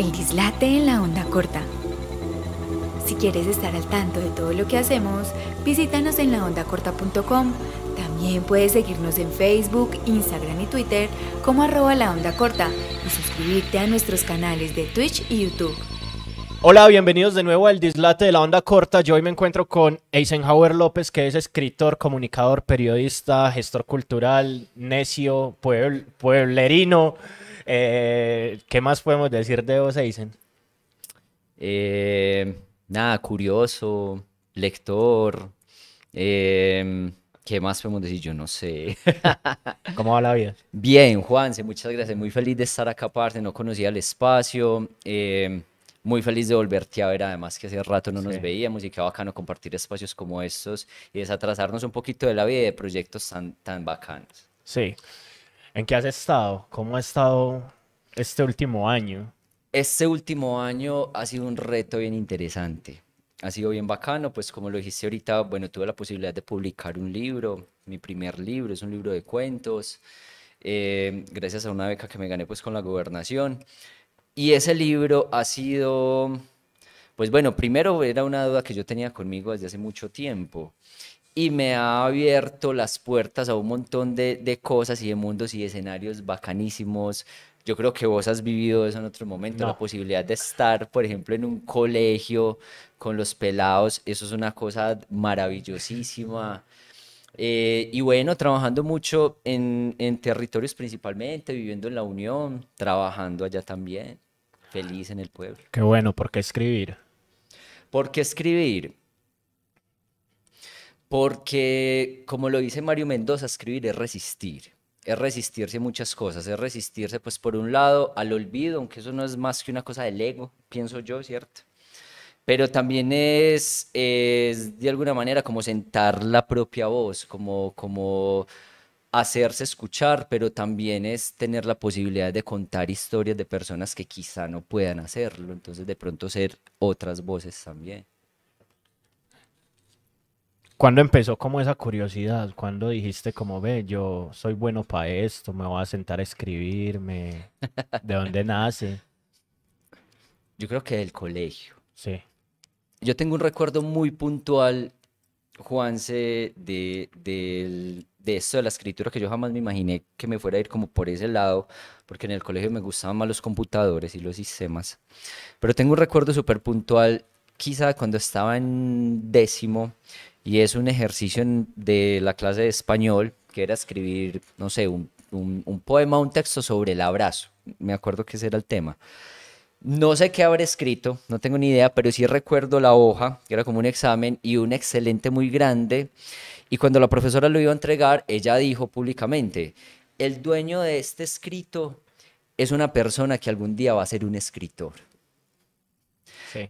El dislate en la onda corta. Si quieres estar al tanto de todo lo que hacemos, visítanos en laondacorta.com. También puedes seguirnos en Facebook, Instagram y Twitter como arroba la onda corta y suscribirte a nuestros canales de Twitch y YouTube. Hola, bienvenidos de nuevo al Dislate de la Onda Corta. Yo hoy me encuentro con Eisenhower López, que es escritor, comunicador, periodista, gestor cultural, necio, pueblerino. Eh, ¿Qué más podemos decir de vos, Eisen? Eh, nada, curioso, lector. Eh, ¿Qué más podemos decir? Yo no sé. ¿Cómo va la vida? Bien, Juanse, muchas gracias. Muy feliz de estar acá aparte, no conocía el espacio muy feliz de volverte a ver, además que hace rato no nos veíamos y qué bacano compartir espacios como estos y desatrasarnos un poquito de la vida y de proyectos tan, tan bacanos. Sí. ¿En qué has estado? ¿Cómo ha estado este último año? Este último año ha sido un reto bien interesante. Ha sido bien bacano, pues como lo dijiste ahorita, bueno, tuve la posibilidad de publicar un libro, mi primer libro, es un libro de cuentos, eh, gracias a una beca que me gané pues con la gobernación. Y ese libro ha sido, pues bueno, primero era una duda que yo tenía conmigo desde hace mucho tiempo y me ha abierto las puertas a un montón de, de cosas y de mundos y escenarios bacanísimos. Yo creo que vos has vivido eso en otro momento, la posibilidad de estar, por ejemplo, en un colegio con los pelados, eso es una cosa maravillosísima. Eh, y bueno, trabajando mucho en, en, territorios principalmente, viviendo en la Unión, trabajando allá también, feliz en el pueblo. Qué bueno, ¿por qué escribir? ¿Por qué escribir? Porque, como lo dice Mario Mendoza, escribir es resistir. Es resistirse a muchas cosas, es resistirse, pues, por un lado, al olvido, aunque eso no es más que una cosa del ego, pienso yo, ¿cierto? pero también es, es de alguna manera como sentar la propia voz, como, como hacerse escuchar, pero también es tener la posibilidad de contar historias de personas que quizá no puedan hacerlo, entonces de pronto ser otras voces también. ¿Cuándo empezó como esa curiosidad? ¿Cuándo dijiste como, ve, yo soy bueno para esto, me voy a sentar a escribirme? ¿De dónde nace? Yo creo que del colegio. Sí yo tengo un recuerdo muy puntual, Juanse, de, de, de esto de la escritura, que yo jamás me imaginé que me fuera a ir como por ese lado, porque en el colegio me gustaban más los computadores y los sistemas. Pero tengo un recuerdo súper puntual, quizá cuando estaba en décimo, y es un ejercicio de la clase de español, que era escribir, no sé, un, un, un poema, un texto sobre el abrazo. Me acuerdo que ese era el tema. No sé qué habré escrito, no tengo ni idea, pero sí recuerdo la hoja, que era como un examen y un excelente muy grande. Y cuando la profesora lo iba a entregar, ella dijo públicamente, el dueño de este escrito es una persona que algún día va a ser un escritor.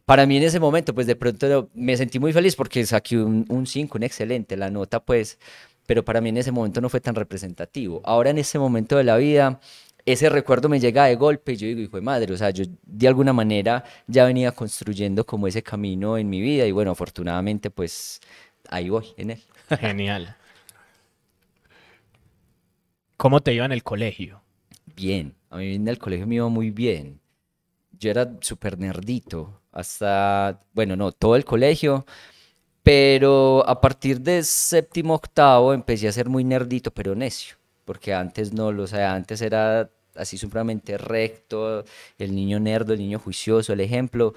Para mí en ese momento, pues de pronto me sentí muy feliz porque saqué un 5, un, excelente, la nota pues, pero para mí en ese momento no fue tan representativo. Ahora en ese momento de la vida ese recuerdo me llega de golpe y yo digo, hijo de madre, o sea, yo de alguna manera ya venía construyendo como ese camino en mi vida y bueno, afortunadamente pues ahí voy en él. Genial. ¿Cómo te iba en el colegio? Bien, a mí en el colegio me iba muy bien. Yo era súper nerdito, hasta, bueno, no, todo el colegio, pero a partir de séptimo, octavo empecé a ser muy nerdito, pero necio porque antes no, o sea, antes era así supremamente recto, el niño nerdo, el niño juicioso, el ejemplo,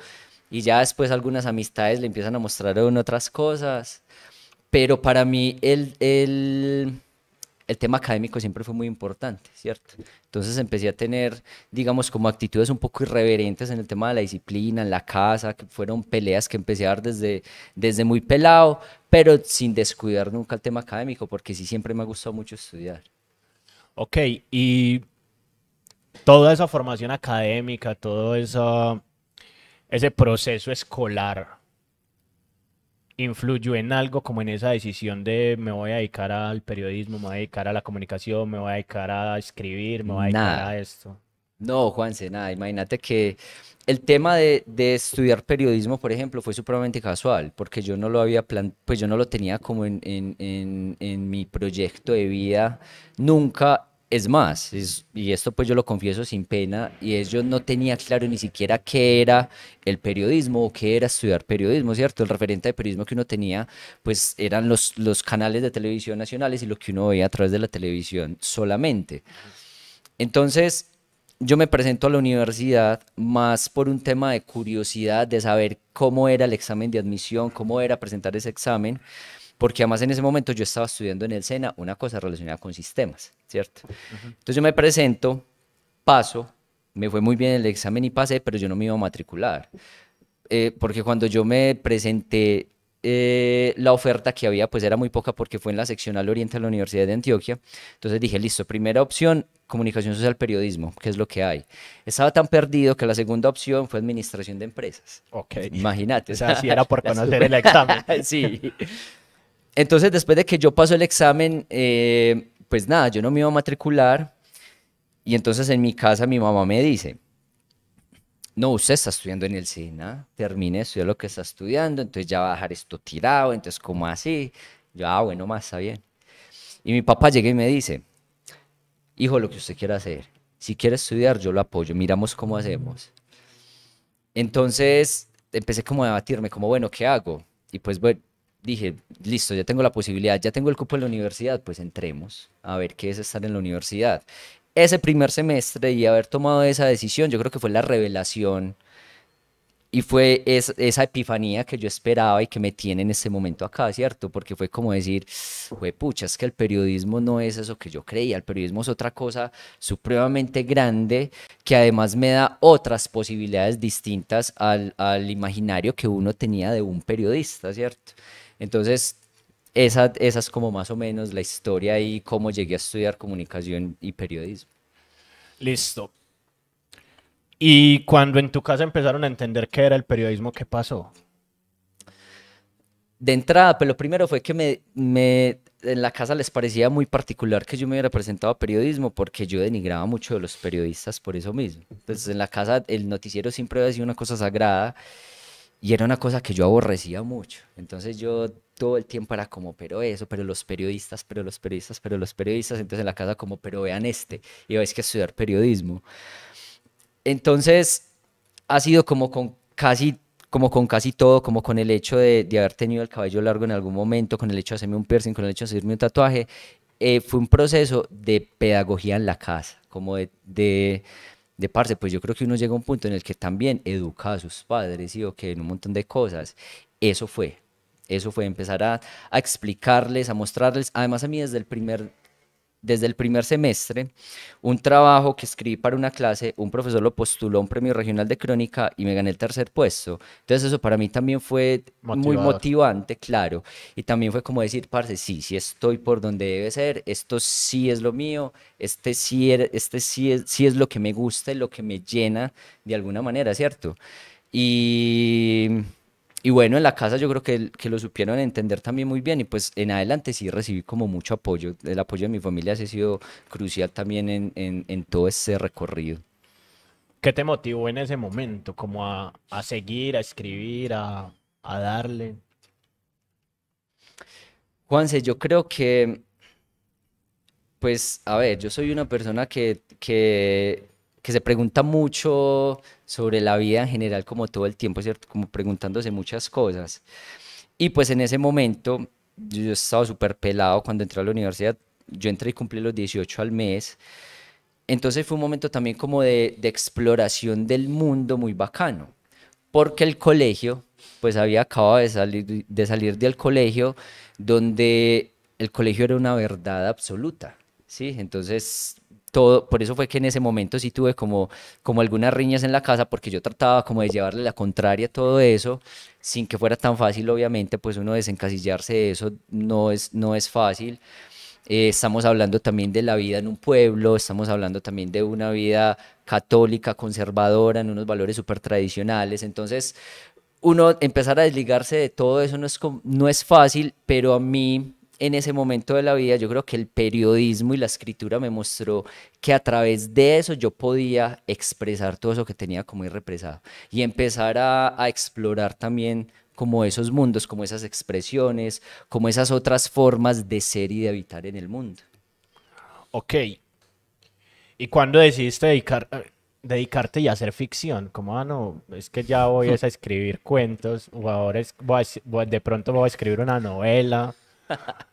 y ya después algunas amistades le empiezan a mostrar otras cosas, pero para mí el, el, el tema académico siempre fue muy importante, ¿cierto? Entonces empecé a tener, digamos, como actitudes un poco irreverentes en el tema de la disciplina, en la casa, que fueron peleas que empecé a dar desde, desde muy pelado, pero sin descuidar nunca el tema académico, porque sí siempre me ha gustado mucho estudiar. Ok, y toda esa formación académica, todo eso, ese proceso escolar, influyó en algo como en esa decisión de me voy a dedicar al periodismo, me voy a dedicar a la comunicación, me voy a dedicar a escribir, me voy a dedicar a esto? No, Juanse, nada. Imagínate que el tema de, estudiar periodismo, por ejemplo, fue supremamente casual, porque yo no lo había plan pues yo no lo tenía como en, en, en, en mi proyecto de vida nunca Es más, y esto pues yo lo confieso sin pena, y es yo no tenía claro ni siquiera qué era el periodismo o qué era estudiar periodismo, ¿cierto? El referente de periodismo que uno tenía pues eran los, los canales de televisión nacionales y lo que uno veía a través de la televisión solamente. Entonces, yo me presento a la universidad más por un tema de curiosidad, de saber cómo era el examen de admisión, cómo era presentar ese examen, porque además en ese momento yo estaba estudiando en el SENA una cosa relacionada con sistemas, ¿cierto? Entonces yo me presento, paso, me fue muy bien el examen y pasé, pero yo no me iba a matricular. Eh, porque cuando yo me presenté, eh, la oferta que había pues era muy poca porque fue en la seccional oriente de la Universidad de Antioquia. Entonces dije, listo, primera opción, comunicación social, periodismo, que es lo que hay. Estaba tan perdido que la segunda opción fue administración de empresas. Ok. Imagínate. O sea, sí era por conocer el examen. sí. Entonces, después de que yo paso el examen, eh, pues nada, yo no me iba a matricular. Y entonces en mi casa mi mamá me dice, no, usted está estudiando en el SENA, termine de estudiar lo que está estudiando, entonces ya va a dejar esto tirado, entonces ¿cómo así? Yo, ah, bueno, más está bien. Y mi papá llega y me dice, hijo, lo que usted quiera hacer, si quiere estudiar, yo lo apoyo, miramos cómo hacemos. Entonces empecé como a debatirme, como, bueno, ¿qué hago? Y pues bueno, dije, listo, ya tengo la posibilidad, ya tengo el cupo en la universidad, pues entremos a ver qué es estar en la universidad. Ese primer semestre y haber tomado esa decisión, yo creo que fue la revelación y fue es- esa epifanía que yo esperaba y que me tiene en este momento acá, ¿cierto? Porque fue como decir, fue pucha, es que el periodismo no es eso que yo creía, el periodismo es otra cosa supremamente grande que además me da otras posibilidades distintas al, al imaginario que uno tenía de un periodista, ¿cierto? Entonces, esa, esa es como más o menos la historia y cómo llegué a estudiar comunicación y periodismo. Listo. Y cuando en tu casa empezaron a entender qué era el periodismo, ¿qué pasó? De entrada, pues lo primero fue que me, me- en la casa les parecía muy particular que yo me hubiera presentado a periodismo porque yo denigraba mucho de los periodistas por eso mismo. Entonces en la casa el noticiero siempre había sido una cosa sagrada y era una cosa que yo aborrecía mucho. Entonces yo todo el tiempo era como, pero eso, pero los periodistas, pero los periodistas, pero los periodistas. Entonces en la casa como, pero vean este, y vais que estudiar periodismo. Entonces, ha sido como con casi, como con casi todo, como con el hecho de, de haber tenido el cabello largo en algún momento, con el hecho de hacerme un piercing, con el hecho de hacerme un tatuaje. eh, fue un proceso de pedagogía en la casa, como de, de, de parce, pues yo creo que uno llega a un punto en el que también educa a sus padres y o que en un montón de cosas. Eso fue, eso fue empezar a, a explicarles, a mostrarles, además a mí desde el primer desde el primer semestre, un trabajo que escribí para una clase, un profesor lo postuló a un premio regional de crónica y me gané el tercer puesto. Entonces eso para mí también fue muy motivante, claro. Y también fue como decir, parce, sí, sí estoy por donde debe ser, esto sí es lo mío, este sí, er- este sí es, sí es lo que me gusta y lo que me llena de alguna manera, ¿cierto? Y... Y bueno, en la casa yo creo que, que lo supieron entender también muy bien y pues en adelante sí recibí como mucho apoyo. El apoyo de mi familia sí ha sido crucial también en, en, en todo ese recorrido. ¿Qué te motivó en ese momento? Como a, a seguir, a escribir, a, a darle. Juanse, yo creo que, pues, a ver, yo soy una persona que, que, que se pregunta mucho sobre la vida en general, como todo el tiempo, ¿cierto? Como preguntándose muchas cosas. Y pues en ese momento, yo estaba súper pelado cuando entré a la universidad. Yo entré y cumplí los 18 al mes. Entonces fue un momento también como de, exploración del mundo muy bacano. Porque el colegio, pues había acabado de salir, de salir del colegio donde el colegio era una verdad absoluta, ¿sí? Entonces, todo, por eso fue que en ese momento sí tuve como, como algunas riñas en la casa, porque yo trataba como de llevarle la contraria a todo eso, sin que fuera tan fácil, obviamente, pues uno desencasillarse de eso no es, no es fácil. Eh, estamos hablando también de la vida en un pueblo, estamos hablando también de una vida católica, conservadora, en unos valores súper tradicionales. Entonces, uno empezar a desligarse de todo eso no es, no es fácil, pero a mí en ese momento de la vida yo creo que el periodismo y la escritura me mostró que a través de eso yo podía expresar todo eso que tenía como irrepresado y empezar a, a explorar también como esos mundos, como esas expresiones, como esas otras formas de ser y de habitar en el mundo. Ok. ¿Y cuándo decidiste dedicar, eh, dedicarte y hacer ficción? Como, ah, no, es que ya voy a escribir cuentos, o ahora es, voy a- voy- de pronto voy a escribir una novela,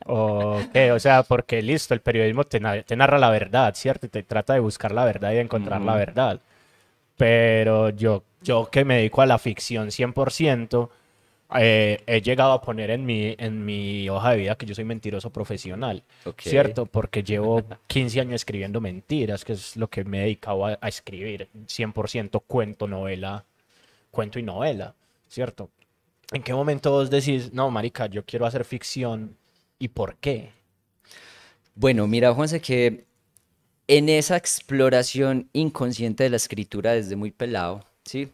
o qué, o sea, porque listo, el periodismo te, na- te narra la verdad, ¿cierto? Y te trata de buscar la verdad y de encontrar la verdad. Pero yo, yo que me dedico a la ficción 100%, eh, he llegado a poner en mi, en mi hoja de vida que yo soy mentiroso profesional, Ok. ¿cierto? Porque llevo 15 años escribiendo mentiras, que es lo que me he dedicado a, a escribir, 100% cuento, novela, cuento y novela, ¿cierto? ¿En qué momento vos decís, no, marica, yo quiero hacer ficción y por qué? Bueno, mira, Juanse, que en esa exploración inconsciente de la escritura desde muy pelado, ¿sí?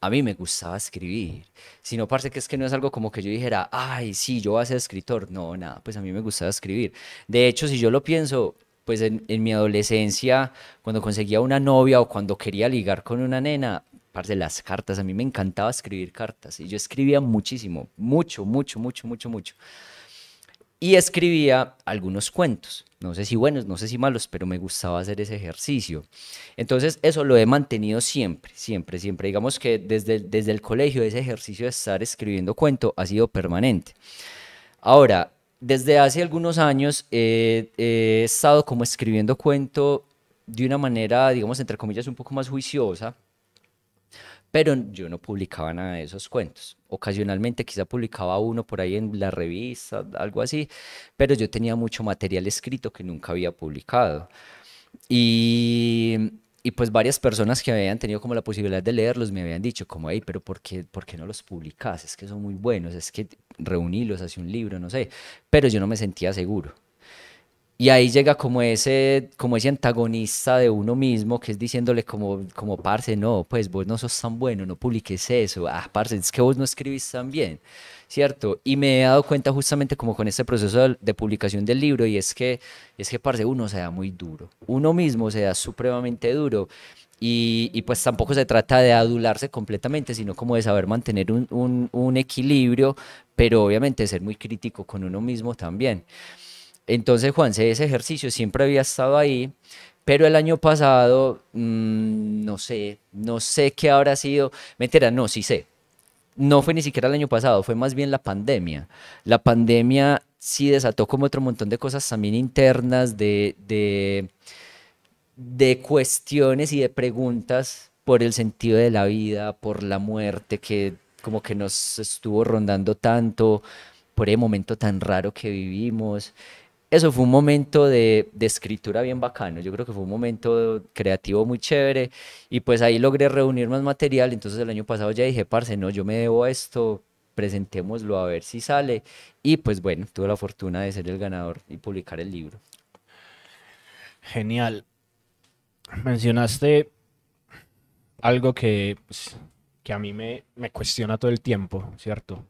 A mí me gustaba escribir. Si no, parece que es que no es algo como que yo dijera, ay, sí, yo voy a ser escritor. No, nada, pues a mí me gustaba escribir. De hecho, si yo lo pienso, pues en, mi adolescencia, cuando conseguía una novia o cuando quería ligar con una nena, parce, las cartas, a mí me encantaba escribir cartas. Y yo escribía muchísimo, mucho, mucho, mucho, mucho, mucho y escribía algunos cuentos. No sé si buenos, no sé si malos, pero me gustaba hacer ese ejercicio. Entonces, eso lo he mantenido siempre, siempre, siempre. Digamos que desde, desde el colegio ese ejercicio de estar escribiendo cuento ha sido permanente. Ahora, desde hace algunos años eh, he estado como escribiendo cuento de una manera, digamos, entre comillas, un poco más juiciosa, pero yo no publicaba nada de esos cuentos. Ocasionalmente quizá publicaba uno por ahí en la revista, algo así, pero yo tenía mucho material escrito que nunca había publicado. Y, y pues varias personas que habían tenido como la posibilidad de leerlos me habían dicho como, hey, pero ¿por qué, por qué no los publicas? Es que son muy buenos, es que reunirlos hacia un libro, no sé. Pero yo no me sentía seguro. Y ahí llega como ese, como ese antagonista de uno mismo que es diciéndole como, como, parce, no, pues vos no sos tan bueno, no publiques eso, ah, parce, es que vos no escribís tan bien, ¿cierto? Y me he dado cuenta justamente como con este proceso de, de publicación del libro y es que, es que, parce, uno se da muy duro, uno mismo se da supremamente duro. Y, y pues tampoco se trata de adularse completamente, sino como de saber mantener un, un, un equilibrio, pero obviamente ser muy crítico con uno mismo también. Entonces, Juanse, ese ejercicio siempre había estado ahí, pero el año pasado, mmm, no sé, no sé qué habrá sido. Mentira, no, sí sé. No fue ni siquiera el año pasado, fue más bien la pandemia. La pandemia sí desató como otro montón de cosas también internas, de, de cuestiones y de preguntas por el sentido de la vida, por la muerte que como que nos estuvo rondando tanto, por el momento tan raro que vivimos eso fue un momento de, escritura bien bacano. Yo creo que fue un momento creativo muy chévere. Y pues ahí logré reunir más material. Entonces el año pasado ya dije, parce, no, yo me debo a esto, presentémoslo a ver si sale. Y pues bueno, tuve la fortuna de ser el ganador y publicar el libro. Genial. Mencionaste algo que, pues, que a mí me, me cuestiona todo el tiempo, ¿cierto?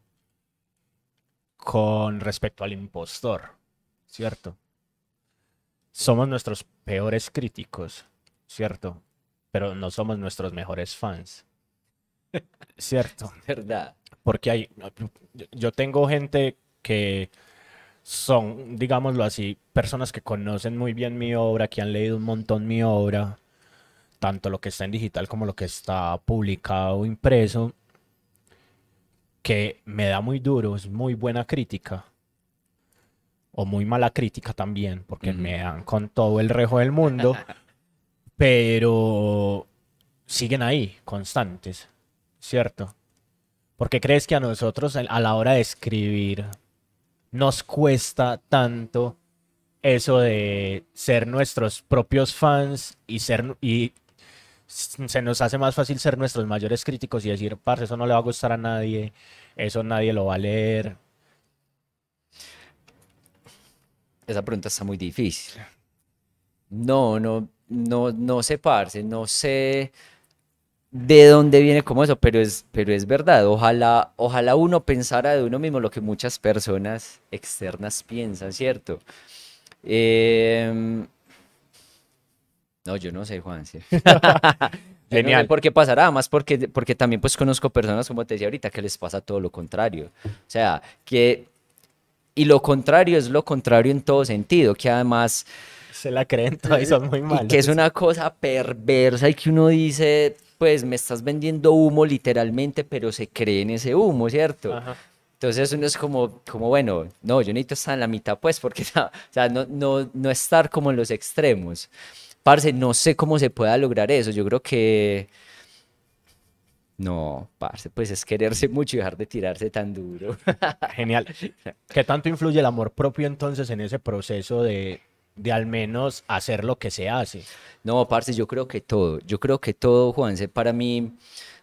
Con respecto al impostor. ¿Cierto? Somos nuestros peores críticos, ¿cierto? Pero no somos nuestros mejores fans. ¿Cierto? ¿Verdad? Porque hay, yo tengo gente que son, digámoslo así, personas que conocen muy bien mi obra, que han leído un montón mi obra, tanto lo que está en digital como lo que está publicado impreso, que me da muy duro, es muy buena crítica, o muy mala crítica también, porque uh -huh. me dan con todo el rejo del mundo, pero siguen ahí, constantes, ¿cierto? Porque crees que a nosotros a la hora de escribir nos cuesta tanto eso de ser nuestros propios fans y ser y se nos hace más fácil ser nuestros mayores críticos y decir, parce, eso no le va a gustar a nadie, eso nadie lo va a leer, esa pregunta está muy difícil. No, no, no, no sé, parce, no sé de dónde viene como eso, pero es, pero es verdad. Ojalá, ojalá uno pensara de uno mismo lo que muchas personas externas piensan, ¿cierto? Eh, no, yo no sé, Juan. ¿sí? Genial. No sé por qué pasará, más porque, porque también pues conozco personas, como te decía ahorita, que les pasa todo lo contrario. O sea, que y lo contrario es lo contrario en todo sentido, que además Se la creen todas y son muy malos. Y que es una cosa perversa y que uno dice, pues me estás vendiendo humo literalmente, pero se cree en ese humo, ¿cierto? Ajá. Entonces uno es como, como, bueno, no, yo necesito estar en la mitad, pues, porque, o sea, no, no, no estar como en los extremos. Parce, no sé cómo se pueda lograr eso. Yo creo que... No, parce, pues es quererse mucho y dejar de tirarse tan duro. Genial. ¿Qué tanto influye el amor propio entonces en ese proceso de, de al menos hacer lo que se hace? No, parce, yo creo que todo. Yo creo que todo, Juanse, para mí,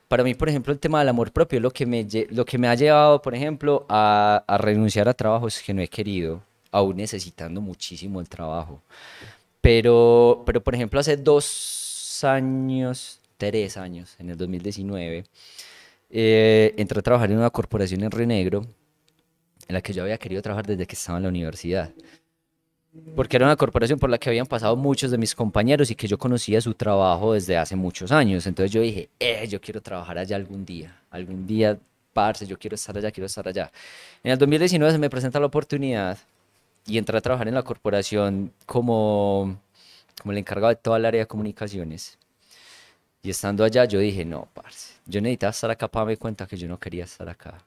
para mí, por ejemplo, el tema del amor propio es lo que me, lo que me ha llevado, por ejemplo, a, a renunciar a trabajos que no he querido, aún necesitando muchísimo el trabajo. Pero, pero por ejemplo, hace dos años, tres años, en el 2019, eh, entré a trabajar en una corporación en Río Negro, en la que yo había querido trabajar desde que estaba en la universidad. Porque era una corporación por la que habían pasado muchos de mis compañeros y que yo conocía su trabajo desde hace muchos años. Entonces yo dije, eh, yo quiero trabajar allá algún día. Algún día, parce, yo quiero estar allá, quiero estar allá. En el 2019 se me presenta la oportunidad y entré a trabajar en la corporación como, como el encargado de toda el área de comunicaciones. Y estando allá yo dije, no, parce, yo necesitaba estar acá para darme cuenta que yo no quería estar acá.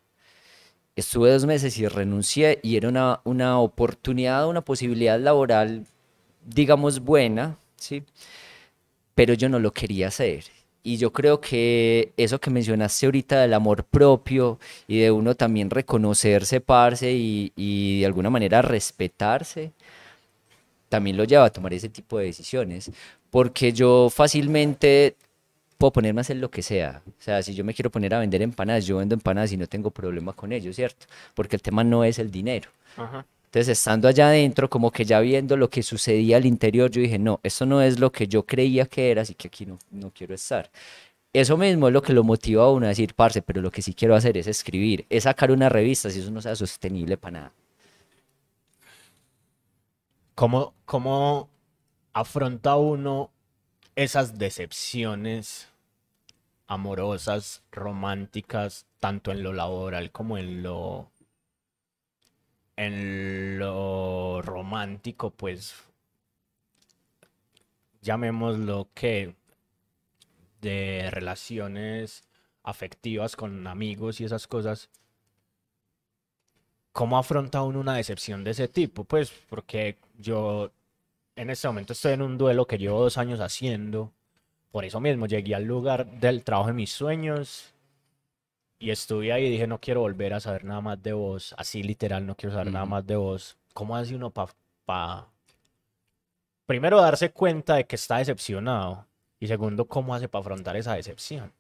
Estuve dos meses y renuncié y era una, una oportunidad, una posibilidad laboral, digamos, buena, ¿sí? Pero yo no lo quería hacer. Y yo creo que eso que mencionaste ahorita del amor propio y de uno también reconocerse, parce, y, y de alguna manera respetarse, también lo lleva a tomar ese tipo de decisiones. Porque yo fácilmente puedo ponerme a hacer lo que sea. O sea, si yo me quiero poner a vender empanadas, yo vendo empanadas y no tengo problema con ello, ¿cierto? Porque el tema no es el dinero. Ajá. Entonces, estando allá adentro, como que ya viendo lo que sucedía al interior, yo dije, no, esto no es lo que yo creía que era, así que aquí no, no quiero estar. Eso mismo es lo que lo motiva a uno a decir, parce, pero lo que sí quiero hacer es escribir, es sacar una revista, si eso no sea sostenible para nada. ¿Cómo, cómo afronta uno esas decepciones amorosas, románticas, tanto en lo laboral como en lo en lo romántico, pues llamémoslo que de relaciones afectivas con amigos y esas cosas. ¿Cómo afronta uno una decepción de ese tipo? Pues porque yo en este momento estoy en un duelo que llevo dos años haciendo. Por eso mismo llegué al lugar del trabajo de mis sueños y estuve ahí y dije, no quiero volver a saber nada más de vos. Así literal, no quiero saber nada más de vos. ¿Cómo hace uno para, primero, darse cuenta de que está decepcionado? Y segundo, ¿cómo hace para afrontar esa decepción?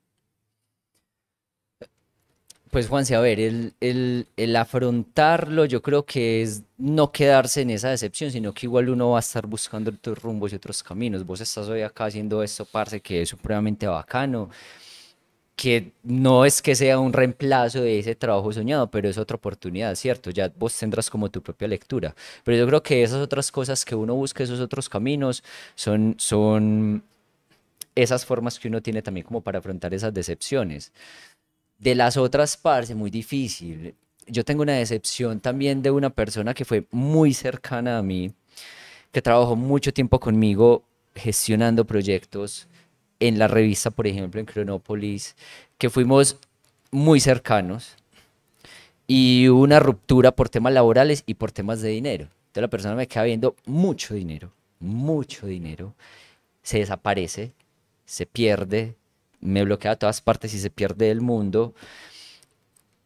Pues Juanse, a ver, el, el, el afrontarlo yo creo que es no quedarse en esa decepción, sino que igual uno va a estar buscando otros rumbos y otros caminos. Vos estás hoy acá haciendo esto, parce, que es supremamente bacano, que no es que sea un reemplazo de ese trabajo soñado, pero es otra oportunidad, ¿cierto? Ya vos tendrás como tu propia lectura. Pero yo creo que esas otras cosas que uno busca, esos otros caminos, son, son esas formas que uno tiene también como para afrontar esas decepciones. De las otras partes, muy difícil. Yo tengo una decepción también de una persona que fue muy cercana a mí, que trabajó mucho tiempo conmigo gestionando proyectos en la revista, por ejemplo, en Cronópolis, que fuimos muy cercanos y hubo una ruptura por temas laborales y por temas de dinero. Entonces la persona me queda viendo mucho dinero, mucho dinero, se desaparece, se pierde, me bloquea a todas partes y se pierde del mundo.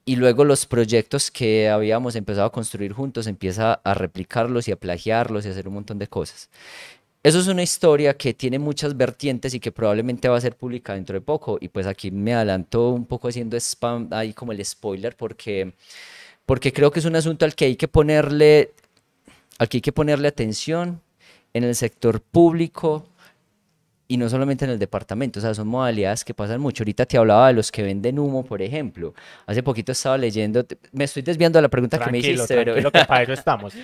Y luego los proyectos que habíamos empezado a construir juntos empieza a replicarlos y a plagiarlos y a hacer un montón de cosas. Eso es una historia que tiene muchas vertientes y que probablemente va a ser publicada dentro de poco. Y pues aquí me adelanto un poco haciendo spam, ahí como el spoiler, porque, porque creo que es un asunto al que hay que ponerle, al que hay que ponerle atención en el sector público y no solamente en el departamento, o sea, son modalidades que pasan mucho. Ahorita te hablaba de los que venden humo, por ejemplo. Hace poquito estaba leyendo, me estoy desviando de la pregunta que me Tranquilo, hiciste, pero tranquilo, que para eso estamos.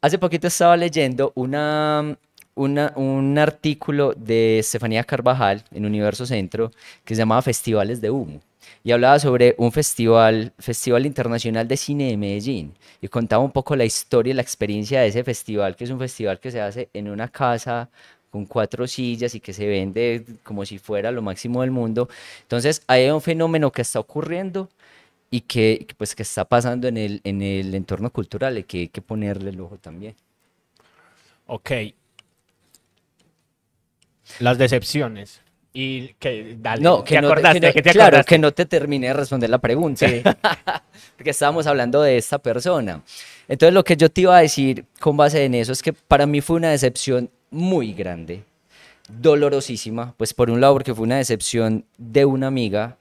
hace poquito estaba leyendo una, una- un artículo de Estefanía Carvajal en Universo Centro que se llamaba Festivales de Humo. Y hablaba sobre un festival, Festival Internacional de Cine de Medellín. Y contaba un poco la historia y la experiencia de ese festival, que es un festival que se hace en una casa con cuatro sillas y que se vende como si fuera lo máximo del mundo. Entonces, hay un fenómeno que está ocurriendo y que, pues, que está pasando en el, en el entorno cultural y que hay que ponerle el ojo también. Ok. Las decepciones. Y que, dale, No, ¿qué que no, te- acordaste? que no- ¿Qué te claro, acordaste? que no te terminé de responder la pregunta. Sí. Porque estábamos hablando de esta persona. Entonces, lo que yo te iba a decir con base en eso es que para mí fue una decepción muy grande, dolorosísima. Pues por un lado, porque fue una decepción de una amiga,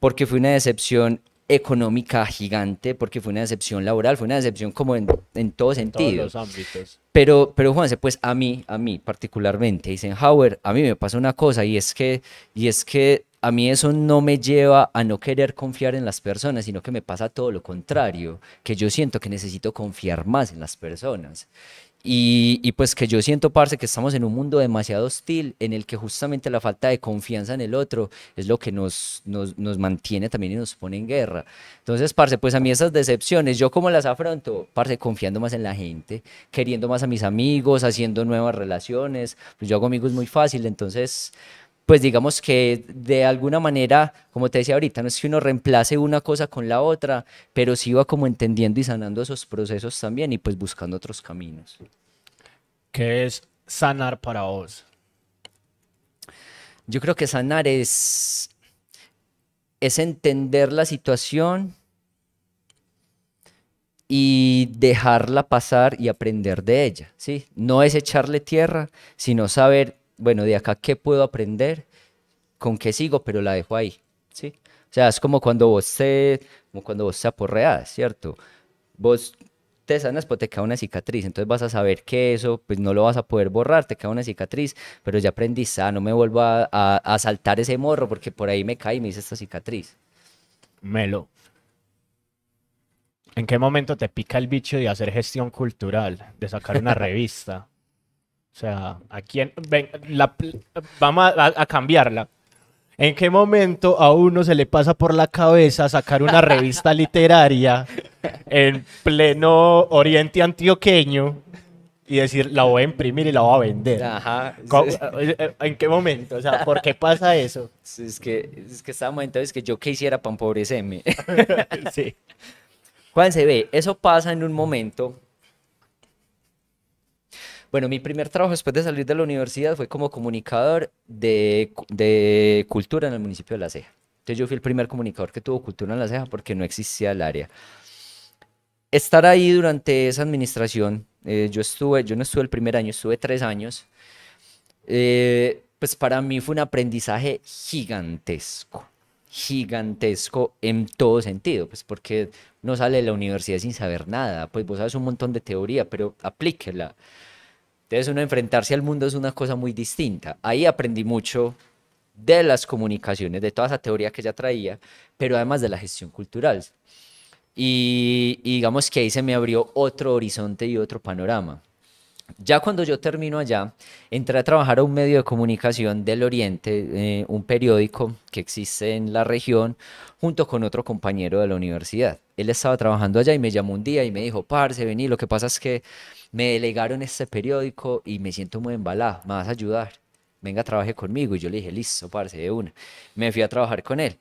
porque fue una decepción económica gigante, porque fue una decepción laboral, fue una decepción como en, en todo En sentido. todos los ámbitos. Pero, pero Juanse, pues a mí, a mí particularmente, Eisenhower, a mí me pasa una cosa y es que, y es que a mí eso no me lleva a no querer confiar en las personas, sino que me pasa todo lo contrario, que yo siento que necesito confiar más en las personas. Y, y pues que yo siento, parce, que estamos en un mundo demasiado hostil en el que justamente la falta de confianza en el otro es lo que nos, nos, nos mantiene también y nos pone en guerra. Entonces, parce, pues a mí esas decepciones, ¿yo cómo las afronto? Parce, confiando más en la gente, queriendo más a mis amigos, haciendo nuevas relaciones. Pues yo hago amigos muy fácil, entonces, pues digamos que de alguna manera, como te decía ahorita, no es que uno reemplace una cosa con la otra, pero sí va como entendiendo y sanando esos procesos también y pues buscando otros caminos. ¿Qué es sanar para vos? Yo creo que sanar es, es entender la situación y dejarla pasar y aprender de ella, ¿sí? No es echarle tierra, sino saber, bueno, de acá qué puedo aprender, con qué sigo, pero la dejo ahí, ¿sí? O sea, es como cuando vos te, como cuando vos te aporreas, ¿cierto? Vos te sanas, pues te queda una cicatriz, entonces vas a saber que eso, pues no lo vas a poder borrar, te queda una cicatriz, pero ya aprendiste, ah, no me vuelvo a, a, a saltar ese morro porque por ahí me caí y me hice esta cicatriz. Melo. ¿En qué momento te pica el bicho de hacer gestión cultural, de sacar una revista? O sea, ¿a quién? Ven, la vamos a, a cambiarla. ¿En qué momento a uno se le pasa por la cabeza sacar una revista literaria en pleno oriente antioqueño y decir, la voy a imprimir y la voy a vender? Ajá. Co- es- eh, ¿En qué momento? O sea, ¿por qué pasa eso? Es que, es que estábamos entonces que yo qué hiciera para empobrecerme. Sí. Juan se ve, eso pasa en un momento. Bueno, mi primer trabajo después de salir de la universidad fue como comunicador de, de cultura en el municipio de La Ceja. Entonces yo fui el primer comunicador que tuvo cultura en La Ceja porque no existía el área. Estar ahí durante esa administración, eh, yo estuve, yo no estuve el primer año, estuve tres años. eh, pues para mí fue un aprendizaje gigantesco, gigantesco en todo sentido, pues porque no sale de la universidad sin saber nada, pues vos sabes un montón de teoría, pero aplíquela. Entonces uno enfrentarse al mundo es una cosa muy distinta. Ahí aprendí mucho de las comunicaciones, de toda esa teoría que ya traía, pero además de la gestión cultural. Y, y digamos que ahí se me abrió otro horizonte y otro panorama. Ya cuando yo termino allá, entré a trabajar a un medio de comunicación del Oriente, eh, un periódico que existe en la región, junto con otro compañero de la universidad. Él estaba trabajando allá y me llamó un día y me dijo, parce, vení, lo que pasa es que me delegaron este periódico y me siento muy embalado, me vas a ayudar, venga, trabaje conmigo. Y yo le dije, listo, parce, de una. Me fui a trabajar con él.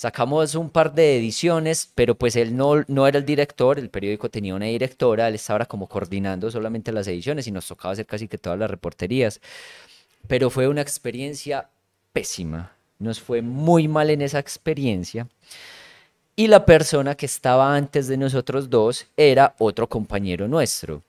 Sacamos un par de ediciones, pero pues él no, no era el director, el periódico tenía una directora, él estaba como coordinando solamente las ediciones y nos tocaba hacer casi que todas las reporterías. Pero fue una experiencia pésima, nos fue muy mal en esa experiencia. Y la persona que estaba antes de nosotros dos era otro compañero nuestro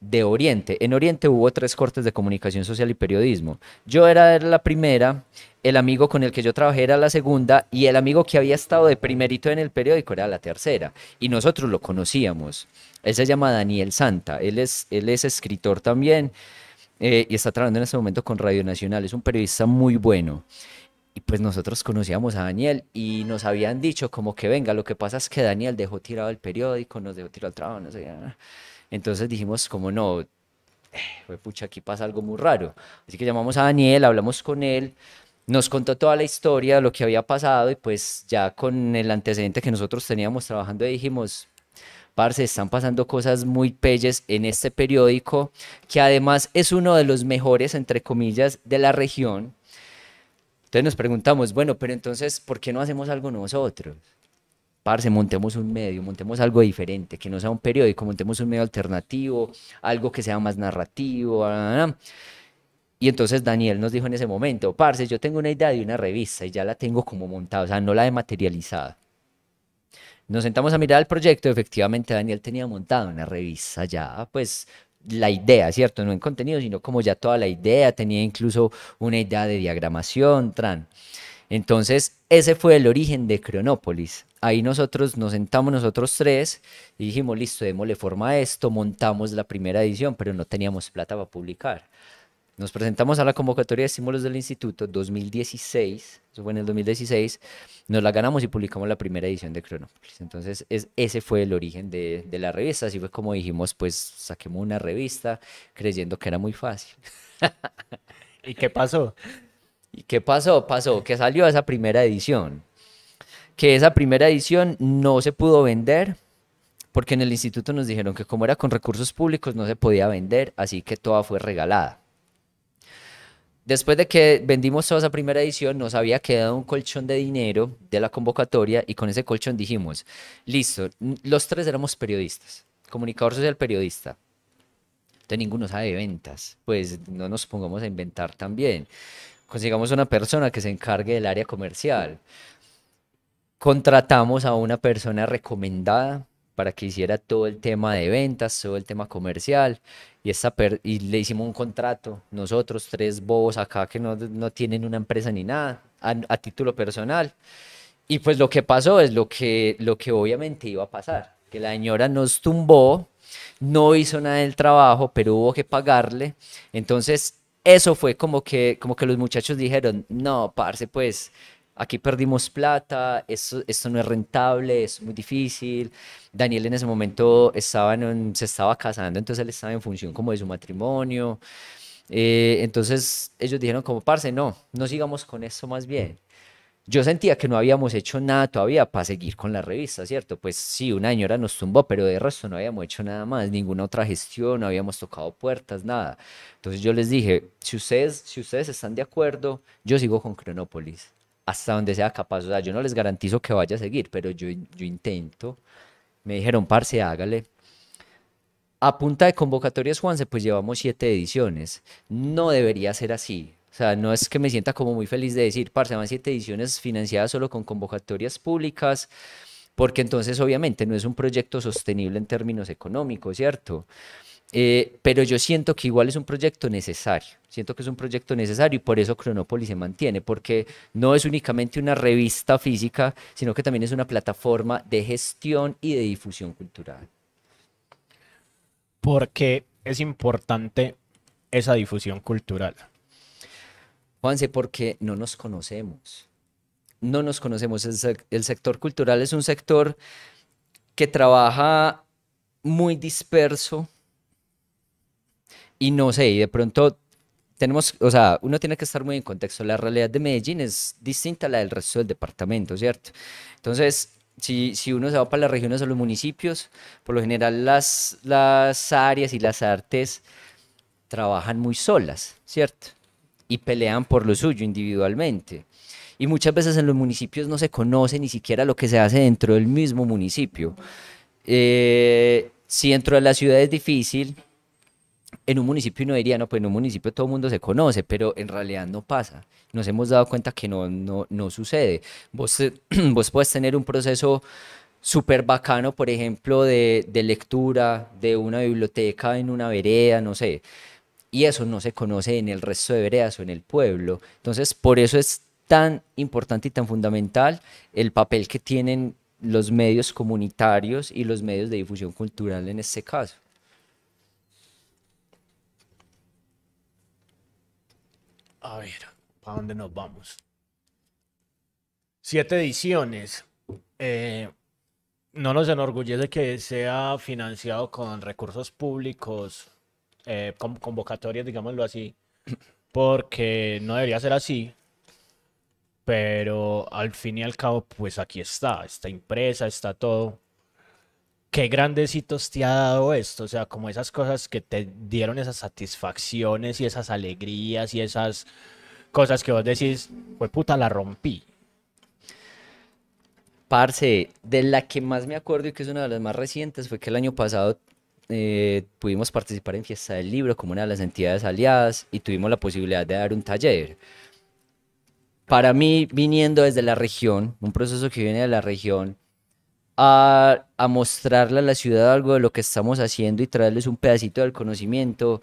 de Oriente. En Oriente hubo tres cortes de comunicación social y periodismo. Yo era la primera, el amigo con el que yo trabajé era la segunda y el amigo que había estado de primerito en el periódico era la tercera. Y nosotros lo conocíamos. Él se llama Daniel Santa, él es, él es escritor también eh, y está trabajando en este momento con Radio Nacional. Es un periodista muy bueno. Y pues nosotros conocíamos a Daniel y nos habían dicho como que venga, lo que pasa es que Daniel dejó tirado el periódico, nos dejó tirado el trabajo, no sé. ah. Entonces dijimos como no, eh, pucha, aquí pasa algo muy raro. Así que llamamos a Daniel, hablamos con él, nos contó toda la historia, lo que había pasado y pues ya con el antecedente que nosotros teníamos trabajando dijimos, parce, están pasando cosas muy pelles en este periódico, que además es uno de los mejores, entre comillas, de la región. Entonces nos preguntamos, bueno, pero entonces, ¿por qué no hacemos algo nosotros? Parce, montemos un medio, montemos algo diferente, que no sea un periódico, montemos un medio alternativo, algo que sea más narrativo. Y entonces Daniel nos dijo en ese momento, parce, yo tengo una idea de una revista y ya la tengo como montada, o sea, no la he materializado. Nos sentamos a mirar el proyecto efectivamente Daniel tenía montado una revista ya, pues la idea, ¿cierto? No en contenido, sino como ya toda la idea, tenía incluso una idea de diagramación, tran. Entonces, ese fue el origen de Cronópolis. Ahí nosotros nos sentamos nosotros tres y dijimos, listo, démosle forma a esto, montamos la primera edición, pero no teníamos plata para publicar. Nos presentamos a la convocatoria de estímulos del instituto 2016, eso fue en el 2016, nos la ganamos y publicamos la primera edición de Cronópolis. Entonces, es, ese fue el origen de, de, la revista, así fue como dijimos, pues saquemos una revista creyendo que era muy fácil. ¿Y qué pasó? ¿Y qué pasó? Pasó que salió esa primera edición, que esa primera edición no se pudo vender porque en el instituto nos dijeron que como era con recursos públicos no se podía vender, así que toda fue regalada. Después de que vendimos toda esa primera edición, nos había quedado un colchón de dinero de la convocatoria y con ese colchón dijimos, listo, los tres éramos periodistas, comunicador social periodista. Entonces ninguno sabe de ventas, pues no nos pongamos a inventar también. Consigamos una persona que se encargue del área comercial. Contratamos a una persona recomendada para que hiciera todo el tema de ventas, todo el tema comercial, y, esta y le hicimos un contrato, nosotros tres bobos acá que no, no tienen una empresa ni nada, a, título personal. Y pues lo que pasó es lo que, lo que obviamente iba a pasar, que la señora nos tumbó, no hizo nada del trabajo, pero hubo que pagarle. Entonces, eso fue como que, como que los muchachos dijeron, no, parce, pues aquí perdimos plata, esto, esto no es rentable, es muy difícil. Daniel en ese momento estaba en se estaba casando, entonces él estaba en función como de su matrimonio. Eh, entonces ellos dijeron como, parce, no, no sigamos con esto más bien. Yo sentía que no habíamos hecho nada todavía para seguir con la revista, ¿cierto? Pues sí, una señora nos tumbó, pero de resto no habíamos hecho nada más, ninguna otra gestión, no habíamos tocado puertas, nada. Entonces yo les dije, si ustedes, si ustedes están de acuerdo, yo sigo con Cronópolis hasta donde sea capaz. O sea, yo no les garantizo que vaya a seguir, pero yo, yo intento. Me dijeron, parce, hágale. A punta de convocatorias, Juanse, pues llevamos siete ediciones. No debería ser así. O sea, no es que me sienta como muy feliz de decir, parce, van siete ediciones financiadas solo con convocatorias públicas, porque entonces obviamente no es un proyecto sostenible en términos económicos, ¿cierto? Eh, pero yo siento que igual es un proyecto necesario, siento que es un proyecto necesario y por eso Cronópolis se mantiene, porque no es únicamente una revista física, sino que también es una plataforma de gestión y de difusión cultural. ¿Por qué es importante esa difusión cultural? Juanse, porque no nos conocemos. No nos conocemos. el sector cultural es un sector que trabaja muy disperso, y no sé, y de pronto tenemos, o sea, uno tiene que estar muy en contexto. La realidad de Medellín es distinta a la del resto del departamento, ¿cierto? Entonces, si, uno se va para las regiones o los municipios, por lo general las áreas y las artes trabajan muy solas, ¿cierto? Y pelean por lo suyo individualmente. Y muchas veces en los municipios no se conoce ni siquiera lo que se hace dentro del mismo municipio. Eh, si dentro de la ciudad es difícil, en un municipio uno diría, no, pues en un municipio todo el mundo se conoce, pero en realidad no pasa. Nos hemos dado cuenta que no, no, no sucede. Vos, vos puedes tener un proceso súper bacano, por ejemplo, de, lectura, de una biblioteca en una vereda, no sé. Y eso no se conoce en el resto de veredas o en el pueblo. Entonces, por eso es tan importante y tan fundamental el papel que tienen los medios comunitarios y los medios de difusión cultural en este caso. A ver, ¿para dónde nos vamos? Siete ediciones. Eh, no nos enorgullece que sea financiado con recursos públicos eh, con- convocatorias, digámoslo así, porque no debería ser así. Pero al fin y al cabo, pues aquí está, está impresa, está todo. ¿Qué grandecitos te ha dado esto? O sea, como esas cosas que te dieron esas satisfacciones y esas alegrías y esas cosas que vos decís, fue puta, la rompí. Parce, de la que más me acuerdo y que es una de las más recientes fue que el año pasado eh, pudimos participar en Fiesta del Libro como una de las entidades aliadas y tuvimos la posibilidad de dar un taller. Para mí, viniendo desde la región, un proceso que viene de la región, a, a mostrarle a la ciudad algo de lo que estamos haciendo y traerles un pedacito del conocimiento.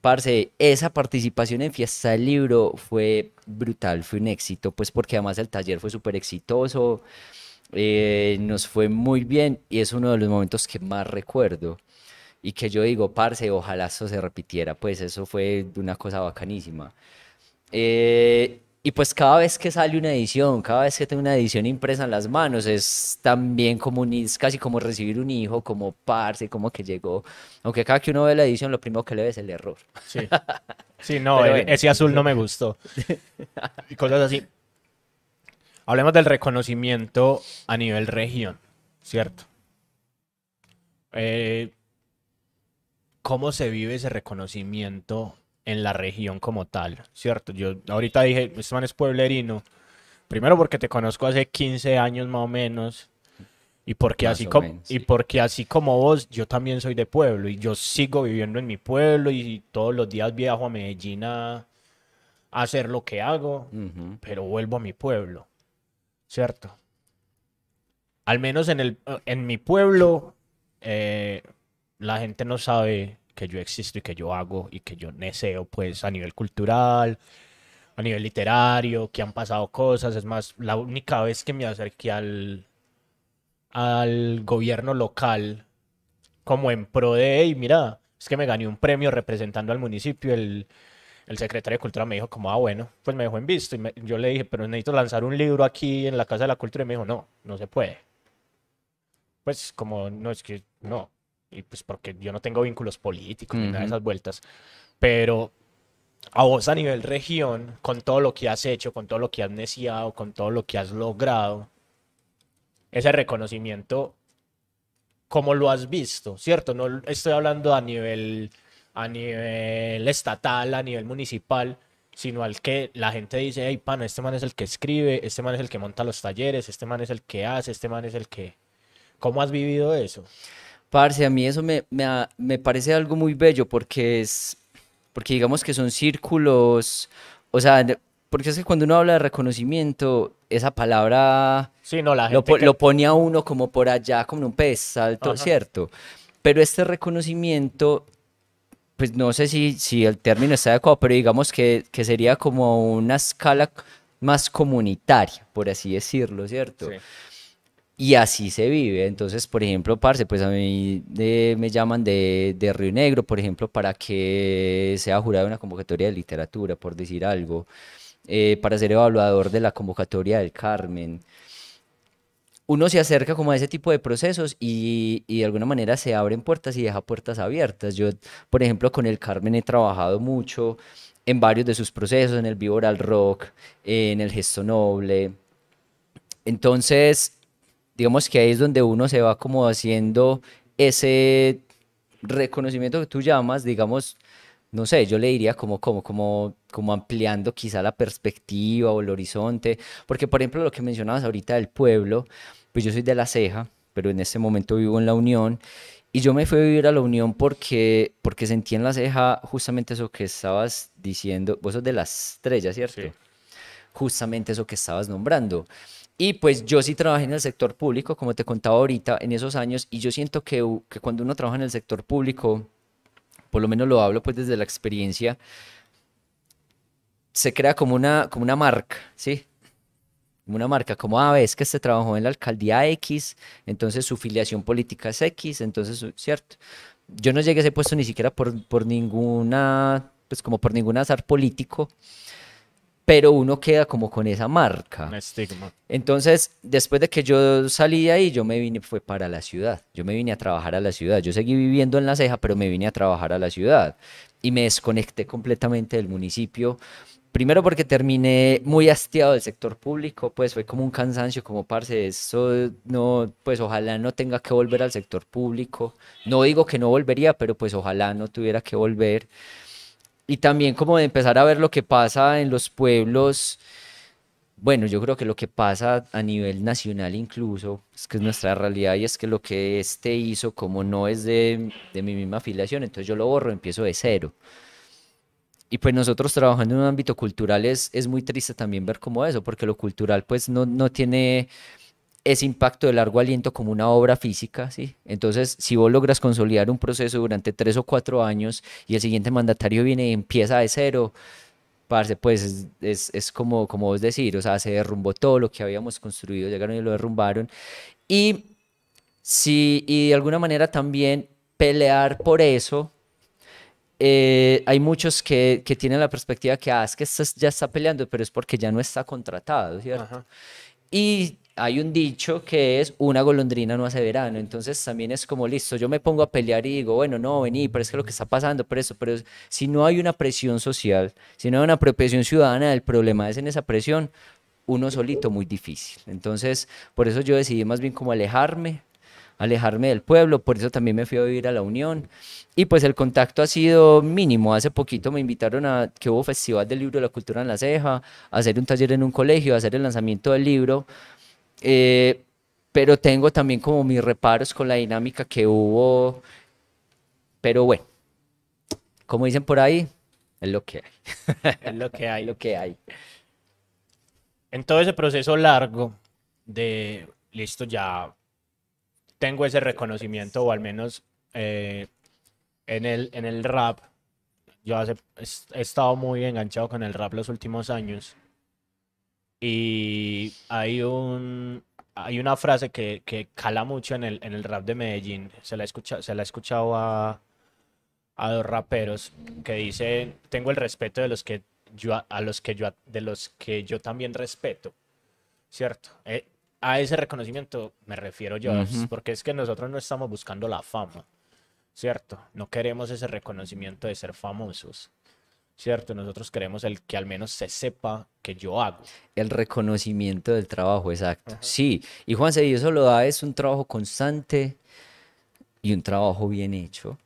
Parce, esa participación en Fiesta del Libro fue brutal, fue un éxito, pues porque además el taller fue súper exitoso, eh, nos fue muy bien y es uno de los momentos que más recuerdo. Y que yo digo, parce, ojalá eso se repitiera, pues eso fue una cosa bacanísima. Eh, y pues cada vez que sale una edición, cada vez que tengo una edición impresa en las manos, es también como un, es casi como recibir un hijo, como parce, como que llegó. Aunque cada que uno ve la edición, lo primero que le ve es el error. Sí. Sí, no, Pero e- bueno. ese azul no me gustó. Y cosas así. Hablemos del reconocimiento a nivel región, ¿cierto? Eh, ¿cómo se vive ese reconocimiento en la región como tal, ¿cierto? Yo ahorita dije, este man es pueblerino, primero porque te conozco hace 15 años más o menos, y porque, Más así como, menos, y sí. porque así como vos, yo también soy de pueblo, y yo sigo viviendo en mi pueblo, y todos los días viajo a Medellín a, a hacer lo que hago, pero vuelvo a mi pueblo, ¿cierto? Al menos en el, en mi pueblo, eh, la gente no sabe que yo existo y que yo hago y que yo neseo, pues, a nivel cultural, a nivel literario, que han pasado cosas. Es más, la única vez que me acerqué al, al gobierno local, como en pro de, "Ey, mira, es que me gané un premio representando al municipio, el, el secretario de Cultura me dijo como, ah, bueno, pues me dejó en visto. Y yo le dije, pero necesito lanzar un libro aquí en la Casa de la Cultura. Y me dijo, no, no se puede. Pues como, no, es que no. Y pues porque yo no tengo vínculos políticos ni nada de esas vueltas. Pero a vos a nivel región, con todo lo que has hecho, con todo lo que has neciado, con todo lo que has logrado, ese reconocimiento, ¿cómo lo has visto? ¿Cierto? No estoy hablando a nivel, a nivel estatal, a nivel municipal, sino al que la gente dice, hey, pana, este man es el que escribe, este man es el que monta los talleres, este man es el que hace, este man es el que... ¿Cómo has vivido eso? Parce, a mí eso me, me, me parece algo muy bello porque es, porque digamos que son círculos, o sea, porque es que cuando uno habla de reconocimiento, esa palabra Sí, no, la lo, gente que- lo pone a uno como por allá, como en un pedestal. ¿cierto? Pero este reconocimiento, pues no sé si, si el término está adecuado, pero digamos que, que sería como una escala más comunitaria, por así decirlo, ¿cierto? Sí. Y así se vive. Entonces, por ejemplo, parce, pues a mí de- me llaman de, de Río Negro, por ejemplo, para que sea jurado una convocatoria de literatura, por decir algo, eh, para ser evaluador de la convocatoria del Carmen. Uno se acerca como a ese tipo de procesos y, y de alguna manera se abren puertas y deja puertas abiertas. Yo, por ejemplo, con el Carmen he trabajado mucho en varios de sus procesos, en el Vivoral Rock, en el Gesto Noble. Entonces, digamos que ahí es donde uno se va como haciendo ese reconocimiento que tú llamas, digamos, no sé, yo le diría como, como, como, como ampliando quizá la perspectiva o el horizonte, porque por ejemplo lo que mencionabas ahorita del pueblo, pues yo soy de La Ceja, pero en este momento vivo en La Unión, y yo me fui a vivir a La Unión porque, porque sentí en La Ceja justamente eso que estabas diciendo, vos sos de La Estrella, ¿cierto? Sí. justamente eso que estabas nombrando. Y pues yo sí trabajé en el sector público, como te contaba ahorita, en esos años, y yo siento que, que cuando uno trabaja en el sector público, por lo menos lo hablo pues desde la experiencia, se crea como una, como una marca, ¿sí? Una marca, como, ah, ves que este trabajó en la alcaldía X, entonces su filiación política es X, entonces, ¿cierto? Yo no llegué a ese puesto ni siquiera por, por ninguna, pues como por ningún azar político, pero uno queda como con esa marca. Un estigma. Entonces, después de que yo salí de ahí, yo me vine, fue para la ciudad. Yo me vine a trabajar a la ciudad. Yo seguí viviendo en La Ceja, pero me vine a trabajar a la ciudad. Y me desconecté completamente del municipio. Primero porque terminé muy hastiado del sector público, pues fue como un cansancio, como parce, eso no, pues ojalá no tenga que volver al sector público. No digo que no volvería, pero pues ojalá no tuviera que volver y también como de empezar a ver lo que pasa en los pueblos. Bueno, yo creo que lo que pasa a nivel nacional incluso, es que es nuestra realidad y es que lo que este hizo, como no es de, de mi misma afiliación, entonces yo lo borro, empiezo de cero. Y pues nosotros trabajando en un ámbito cultural es, es muy triste también ver como eso, porque lo cultural pues no, no tiene ese impacto de largo aliento como una obra física, ¿sí? Entonces, si vos logras consolidar un proceso durante tres o cuatro años y el siguiente mandatario viene y empieza de cero, parce, pues es, es, como, como vos decir, o sea, se derrumbó todo lo que habíamos construido, llegaron y lo derrumbaron. Y, si, y de alguna manera también pelear por eso, eh, hay muchos que, que, tienen la perspectiva que, ah, es que ya está peleando, pero es porque ya no está contratado, ¿cierto? Ajá. Y hay un dicho que es una golondrina no hace verano, entonces también es como listo, yo me pongo a pelear y digo, bueno, no, vení, pero es que lo que está pasando, por eso, pero si no hay una presión social, si no hay una apropiación ciudadana, el problema es en esa presión, uno solito muy difícil. Entonces, por eso yo decidí más bien como alejarme, alejarme del pueblo, por eso también me fui a vivir a la Unión. Y pues el contacto ha sido mínimo. Hace poquito me invitaron a que hubo Festival del Libro de la Cultura en La Ceja, a hacer un taller en un colegio, a hacer el lanzamiento del libro. Eh, pero tengo también como mis reparos con la dinámica que hubo. Pero bueno, como dicen por ahí, es lo que hay. Es lo que hay. lo que hay. En todo ese proceso largo de, listo, ya tengo ese reconocimiento, o al menos eh, en, el, en el rap, yo hace, he estado muy enganchado con el rap los últimos años. Y hay un hay una frase que, que cala mucho en el, en el rap de Medellín. Se la, escucha, se la he escuchado a, a dos raperos que dice tengo el respeto de los que yo a los que yo de los que yo también respeto. ¿Cierto? Eh, a ese reconocimiento me refiero yo, uh -huh. porque es que nosotros no estamos buscando la fama, ¿cierto? No queremos ese reconocimiento de ser famosos. ¿Cierto? Nosotros queremos el que al menos se sepa que yo hago. El reconocimiento del trabajo, exacto. Ajá. Sí, y Juan y eso lo da, es un trabajo constante y un trabajo bien hecho.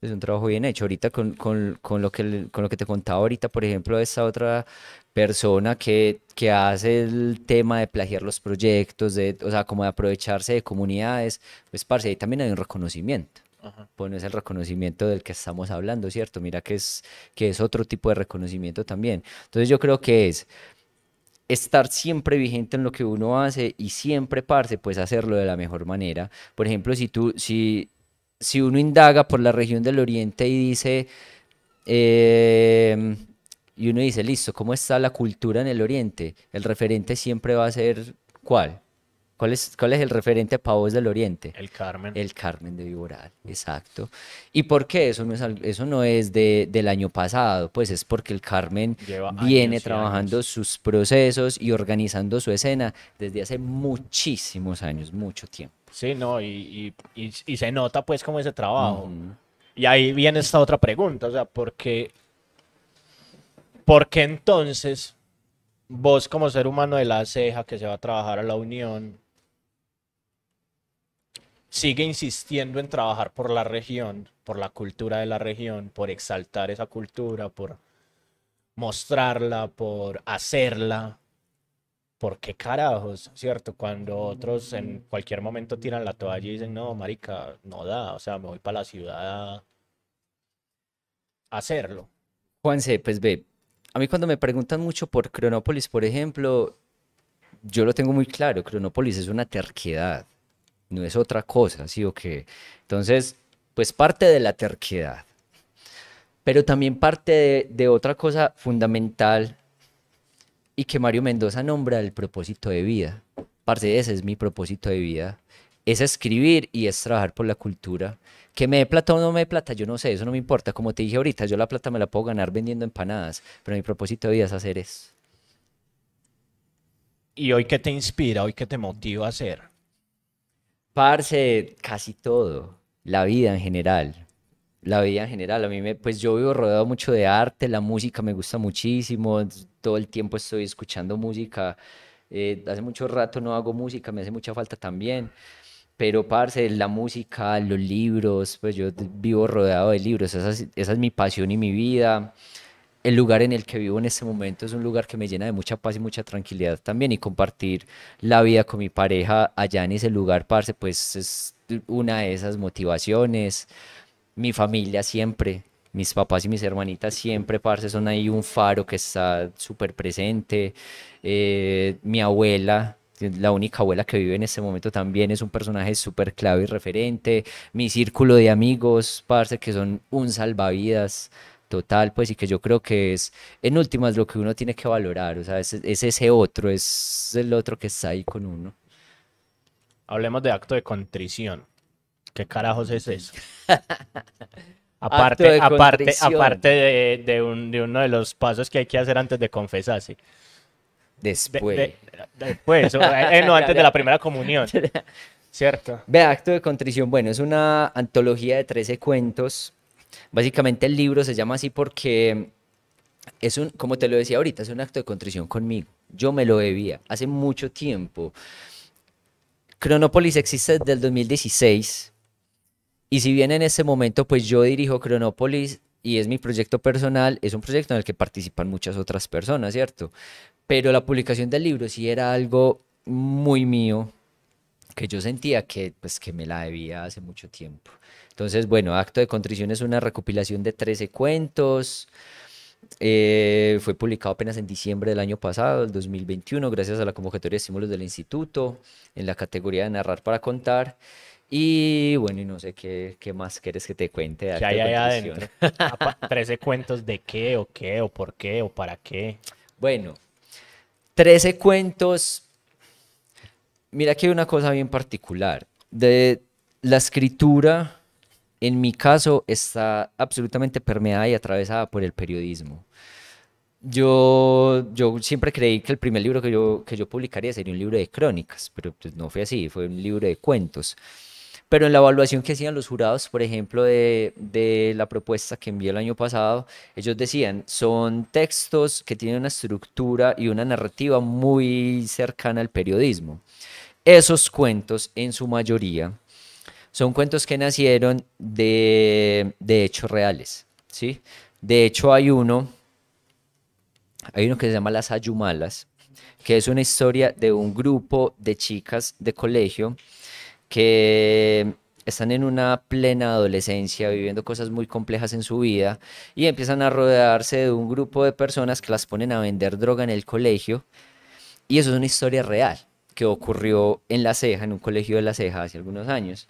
Es un trabajo bien hecho. Ahorita con, con, con, lo, que, con lo que te contaba ahorita, por ejemplo, esta otra persona que, que hace el tema de plagiar los proyectos, de, o sea, como de aprovecharse de comunidades, pues, parce, ahí también hay un reconocimiento. Ajá. Pues no es el reconocimiento del que estamos hablando, ¿cierto? Mira que es, que es otro tipo de reconocimiento también. Entonces yo creo que es estar siempre vigente en lo que uno hace y siempre, parce, pues hacerlo de la mejor manera. Por ejemplo, si tú, si, si uno indaga por la región del Oriente y dice, eh, y uno dice, listo, ¿cómo está la cultura en el Oriente? El referente siempre va a ser, ¿cuál? ¿Cuál es, ¿Cuál es el referente para vos del Oriente? El Carmen. El Carmen de Viboral, exacto. ¿Y por qué? Eso no es, eso no es de, del año pasado, pues es porque el Carmen Lleva viene trabajando sus procesos y organizando su escena desde hace muchísimos años, mucho tiempo. Sí, no, y, y, y, y se nota pues como ese trabajo. Y ahí viene esta otra pregunta, o sea, ¿por qué, por qué entonces vos como ser humano de la ceja que se va a trabajar a la unión, sigue insistiendo en trabajar por la región, por la cultura de la región, por exaltar esa cultura, por mostrarla, por hacerla? ¿Por qué carajos, cierto? Cuando otros en cualquier momento tiran la toalla y dicen, no, marica, no da, o sea, me voy para la ciudad a hacerlo. Juanse, pues ve, a mí cuando me preguntan mucho por Cronópolis, por ejemplo, yo lo tengo muy claro, Cronópolis es una terquedad, no es otra cosa, ¿sí o qué? Entonces, pues parte de la terquedad, pero también parte de, otra cosa fundamental y que Mario Mendoza nombra el propósito de vida. Parce, ese es mi propósito de vida. Es escribir y es trabajar por la cultura. Que me dé plata o no me dé plata, yo no sé, eso no me importa. Como te dije ahorita, yo la plata me la puedo ganar vendiendo empanadas, pero mi propósito de vida es hacer eso. ¿Y hoy qué te inspira? ¿Hoy qué te motiva a hacer? Parce, casi todo. La vida en general. La vida en general. A mí me, pues yo vivo rodeado mucho de arte, la música me gusta muchísimo. Todo el tiempo estoy escuchando música. Eh, hace mucho rato no hago música, me hace mucha falta también. Pero, parce, la música, los libros, pues yo vivo rodeado de libros. Esa es, esa es mi pasión y mi vida el lugar en el que vivo en este momento es un lugar que me llena de mucha paz y mucha tranquilidad también y compartir la vida con mi pareja allá en ese lugar, parce, pues es una de esas motivaciones. Mi familia siempre, mis papás y mis hermanitas siempre, parce, son ahí un faro que está súper presente. Eh, mi abuela, la única abuela que vive en este momento también es un personaje súper clave y referente. Mi círculo de amigos, parce, que son un salvavidas total, pues, y que yo creo que es, en últimas, lo que uno tiene que valorar, o sea, es, ese otro, es el otro que está ahí con uno. Hablemos de acto de contrición. ¿Qué carajos es eso? aparte, aparte, aparte de, uno de los pasos que hay que hacer antes de confesarse. Después. después, eh, no, antes de la primera comunión. ¿Cierto? Ve, acto de contrición. Bueno, es una antología de 13 cuentos Básicamente el libro se llama así porque es un, como te lo decía ahorita, es un acto de contrición conmigo. Yo me lo debía hace mucho tiempo. Cronópolis existe desde el 2016 y si bien en ese momento pues yo dirijo Cronópolis y es mi proyecto personal, es un proyecto en el que participan muchas otras personas, ¿cierto? Pero la publicación del libro sí era algo muy mío, que yo sentía que, pues, que me la debía hace mucho tiempo. Entonces, bueno, Acto de Contrición es una recopilación de 13 cuentos. Eh, fue publicado apenas en diciembre del año pasado, el 2021, gracias a la convocatoria de estímulos del instituto, en la categoría de narrar para contar. Y bueno, y no sé qué, qué más quieres que te cuente. De ¿Qué hay ahí adentro? 13 cuentos de qué, o qué, o por qué, o para qué. Bueno, 13 cuentos. Mira que hay una cosa bien particular. De la escritura en mi caso está absolutamente permeada y atravesada por el periodismo. Yo, yo siempre creí que el primer libro que yo, que yo publicaría sería un libro de crónicas, pero pues no fue así, fue un libro de cuentos. Pero en la evaluación que hacían los jurados, por ejemplo, de, de, la propuesta que envié el año pasado, ellos decían, son textos que tienen una estructura y una narrativa muy cercana al periodismo. Esos cuentos, en su mayoría, son cuentos que nacieron de, hechos reales, ¿sí? De hecho hay uno, hay uno que se llama Las Ayumalas, que es una historia de un grupo de chicas de colegio que están en una plena adolescencia, viviendo cosas muy complejas en su vida y empiezan a rodearse de un grupo de personas que las ponen a vender droga en el colegio. Y eso es una historia real que ocurrió en La Ceja, en un colegio de La Ceja hace algunos años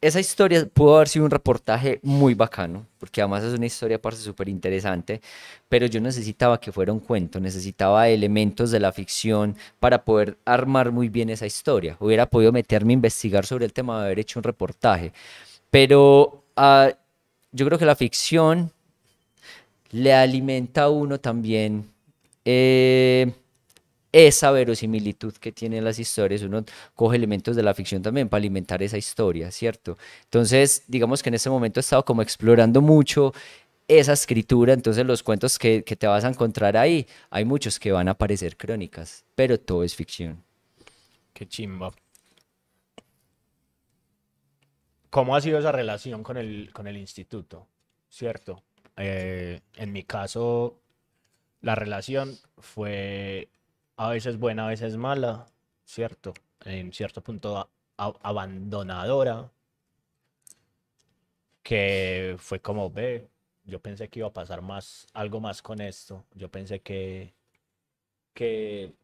esa historia pudo haber sido un reportaje muy bacano, porque además es una historia aparte súper interesante, pero yo necesitaba que fuera un cuento, necesitaba elementos de la ficción para poder armar muy bien esa historia. Hubiera podido meterme a investigar sobre el tema de haber hecho un reportaje, pero ah, yo creo que la ficción le alimenta a uno también. Eh, esa verosimilitud que tienen las historias, uno coge elementos de la ficción también para alimentar esa historia, ¿cierto? Entonces, digamos que en ese momento he estado como explorando mucho esa escritura, entonces los cuentos que, te vas a encontrar ahí, hay muchos que van a parecer crónicas, pero todo es ficción. Qué chimba. ¿Cómo ha sido esa relación con el, con el instituto? ¿Cierto? Eh, en mi caso, la relación fue a veces buena, a veces mala, ¿cierto? En cierto punto abandonadora, que fue como, ve, yo pensé que iba a pasar más, algo más con esto, yo pensé que, que,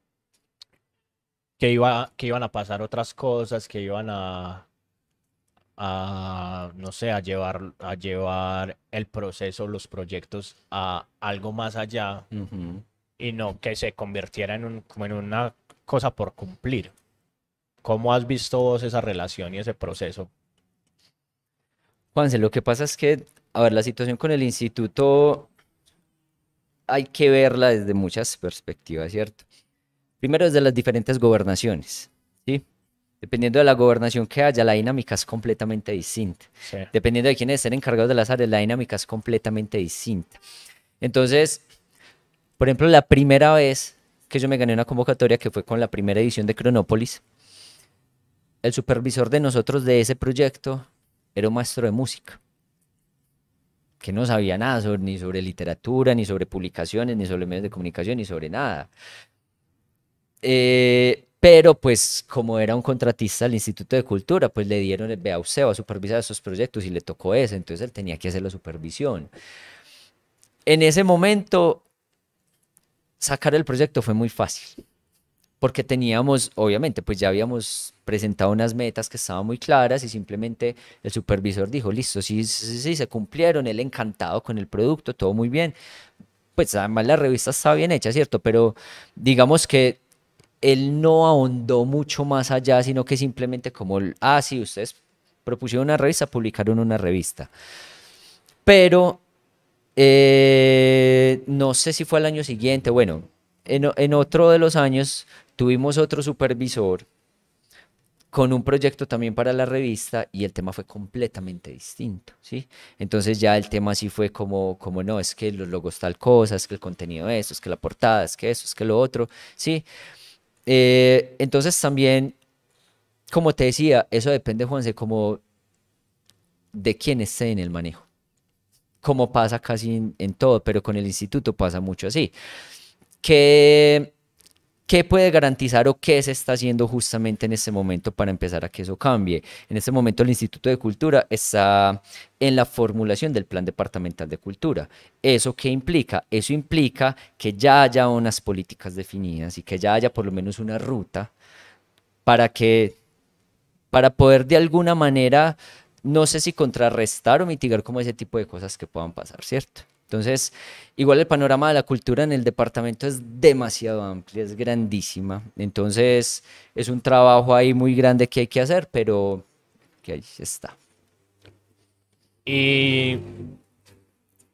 que, iba, que iban a pasar otras cosas, que iban a, a, no sé, a llevar, a llevar el proceso, los proyectos a algo más allá y no que se convirtiera en, un, como en una cosa por cumplir. ¿Cómo has visto vos esa relación y ese proceso? Juanse, lo que pasa es que, a ver, la situación con el instituto hay que verla desde muchas perspectivas, ¿cierto? Primero desde las diferentes gobernaciones, ¿sí? Dependiendo de la gobernación que haya, la dinámica es completamente distinta. Sí. Dependiendo de quiénes estén encargados de las áreas, la dinámica es completamente distinta. Entonces, por ejemplo, la primera vez que yo me gané una convocatoria, que fue con la primera edición de Cronópolis, el supervisor de nosotros de ese proyecto era un maestro de música, que no sabía nada sobre- ni sobre literatura, ni sobre publicaciones, ni sobre medios de comunicación, ni sobre nada. Eh, pero pues como era un contratista del Instituto de Cultura, pues le dieron el vea usted va a supervisar esos proyectos y le tocó ese, entonces él tenía que hacer la supervisión. En ese momento, sacar el proyecto fue muy fácil, porque teníamos, obviamente, pues ya habíamos presentado unas metas que estaban muy claras y simplemente el supervisor dijo, listo, sí, sí, sí, se cumplieron, él encantado con el producto, todo muy bien. Pues además la revista estaba bien hecha, ¿cierto? Pero digamos que él no ahondó mucho más allá, sino que simplemente como, ah, sí, ustedes propusieron una revista, publicaron una revista. Pero eh, no sé si fue al año siguiente, bueno, en, otro de los años tuvimos otro supervisor con un proyecto también para la revista y el tema fue completamente distinto, ¿sí? Entonces ya el tema sí fue como, como no, es que los logos tal cosa, es que el contenido esto, es que la portada, es que eso, es que lo otro, ¿sí? Eh, entonces también, como te decía, eso depende, Juanse, como de quién esté en el manejo. Como pasa casi en, todo, pero con el instituto pasa mucho así. ¿Qué, qué puede garantizar o qué se está haciendo justamente en este momento para empezar a que eso cambie? En este momento el Instituto de Cultura está en la formulación del Plan Departamental de Cultura. ¿Eso qué implica? Eso implica que ya haya unas políticas definidas y que ya haya por lo menos una ruta para que, para poder de alguna manera, no sé si contrarrestar o mitigar como ese tipo de cosas que puedan pasar, ¿cierto? Entonces, igual el panorama de la cultura en el departamento es demasiado amplio, es grandísima. Entonces, es un trabajo ahí muy grande que hay que hacer, pero que ahí está. Y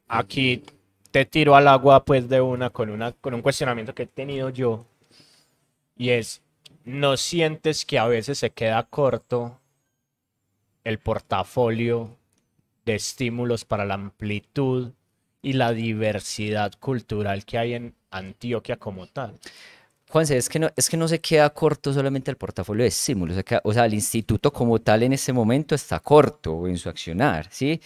aquí te tiro al agua pues de una con una con un cuestionamiento que he tenido yo y es ¿no sientes que a veces se queda corto el portafolio de estímulos para la amplitud y la diversidad cultural que hay en Antioquia como tal? Juanse, es que no, es que no se queda corto solamente el portafolio de estímulos, se queda- o sea, el instituto como tal en este momento está corto en su accionar, ¿sí?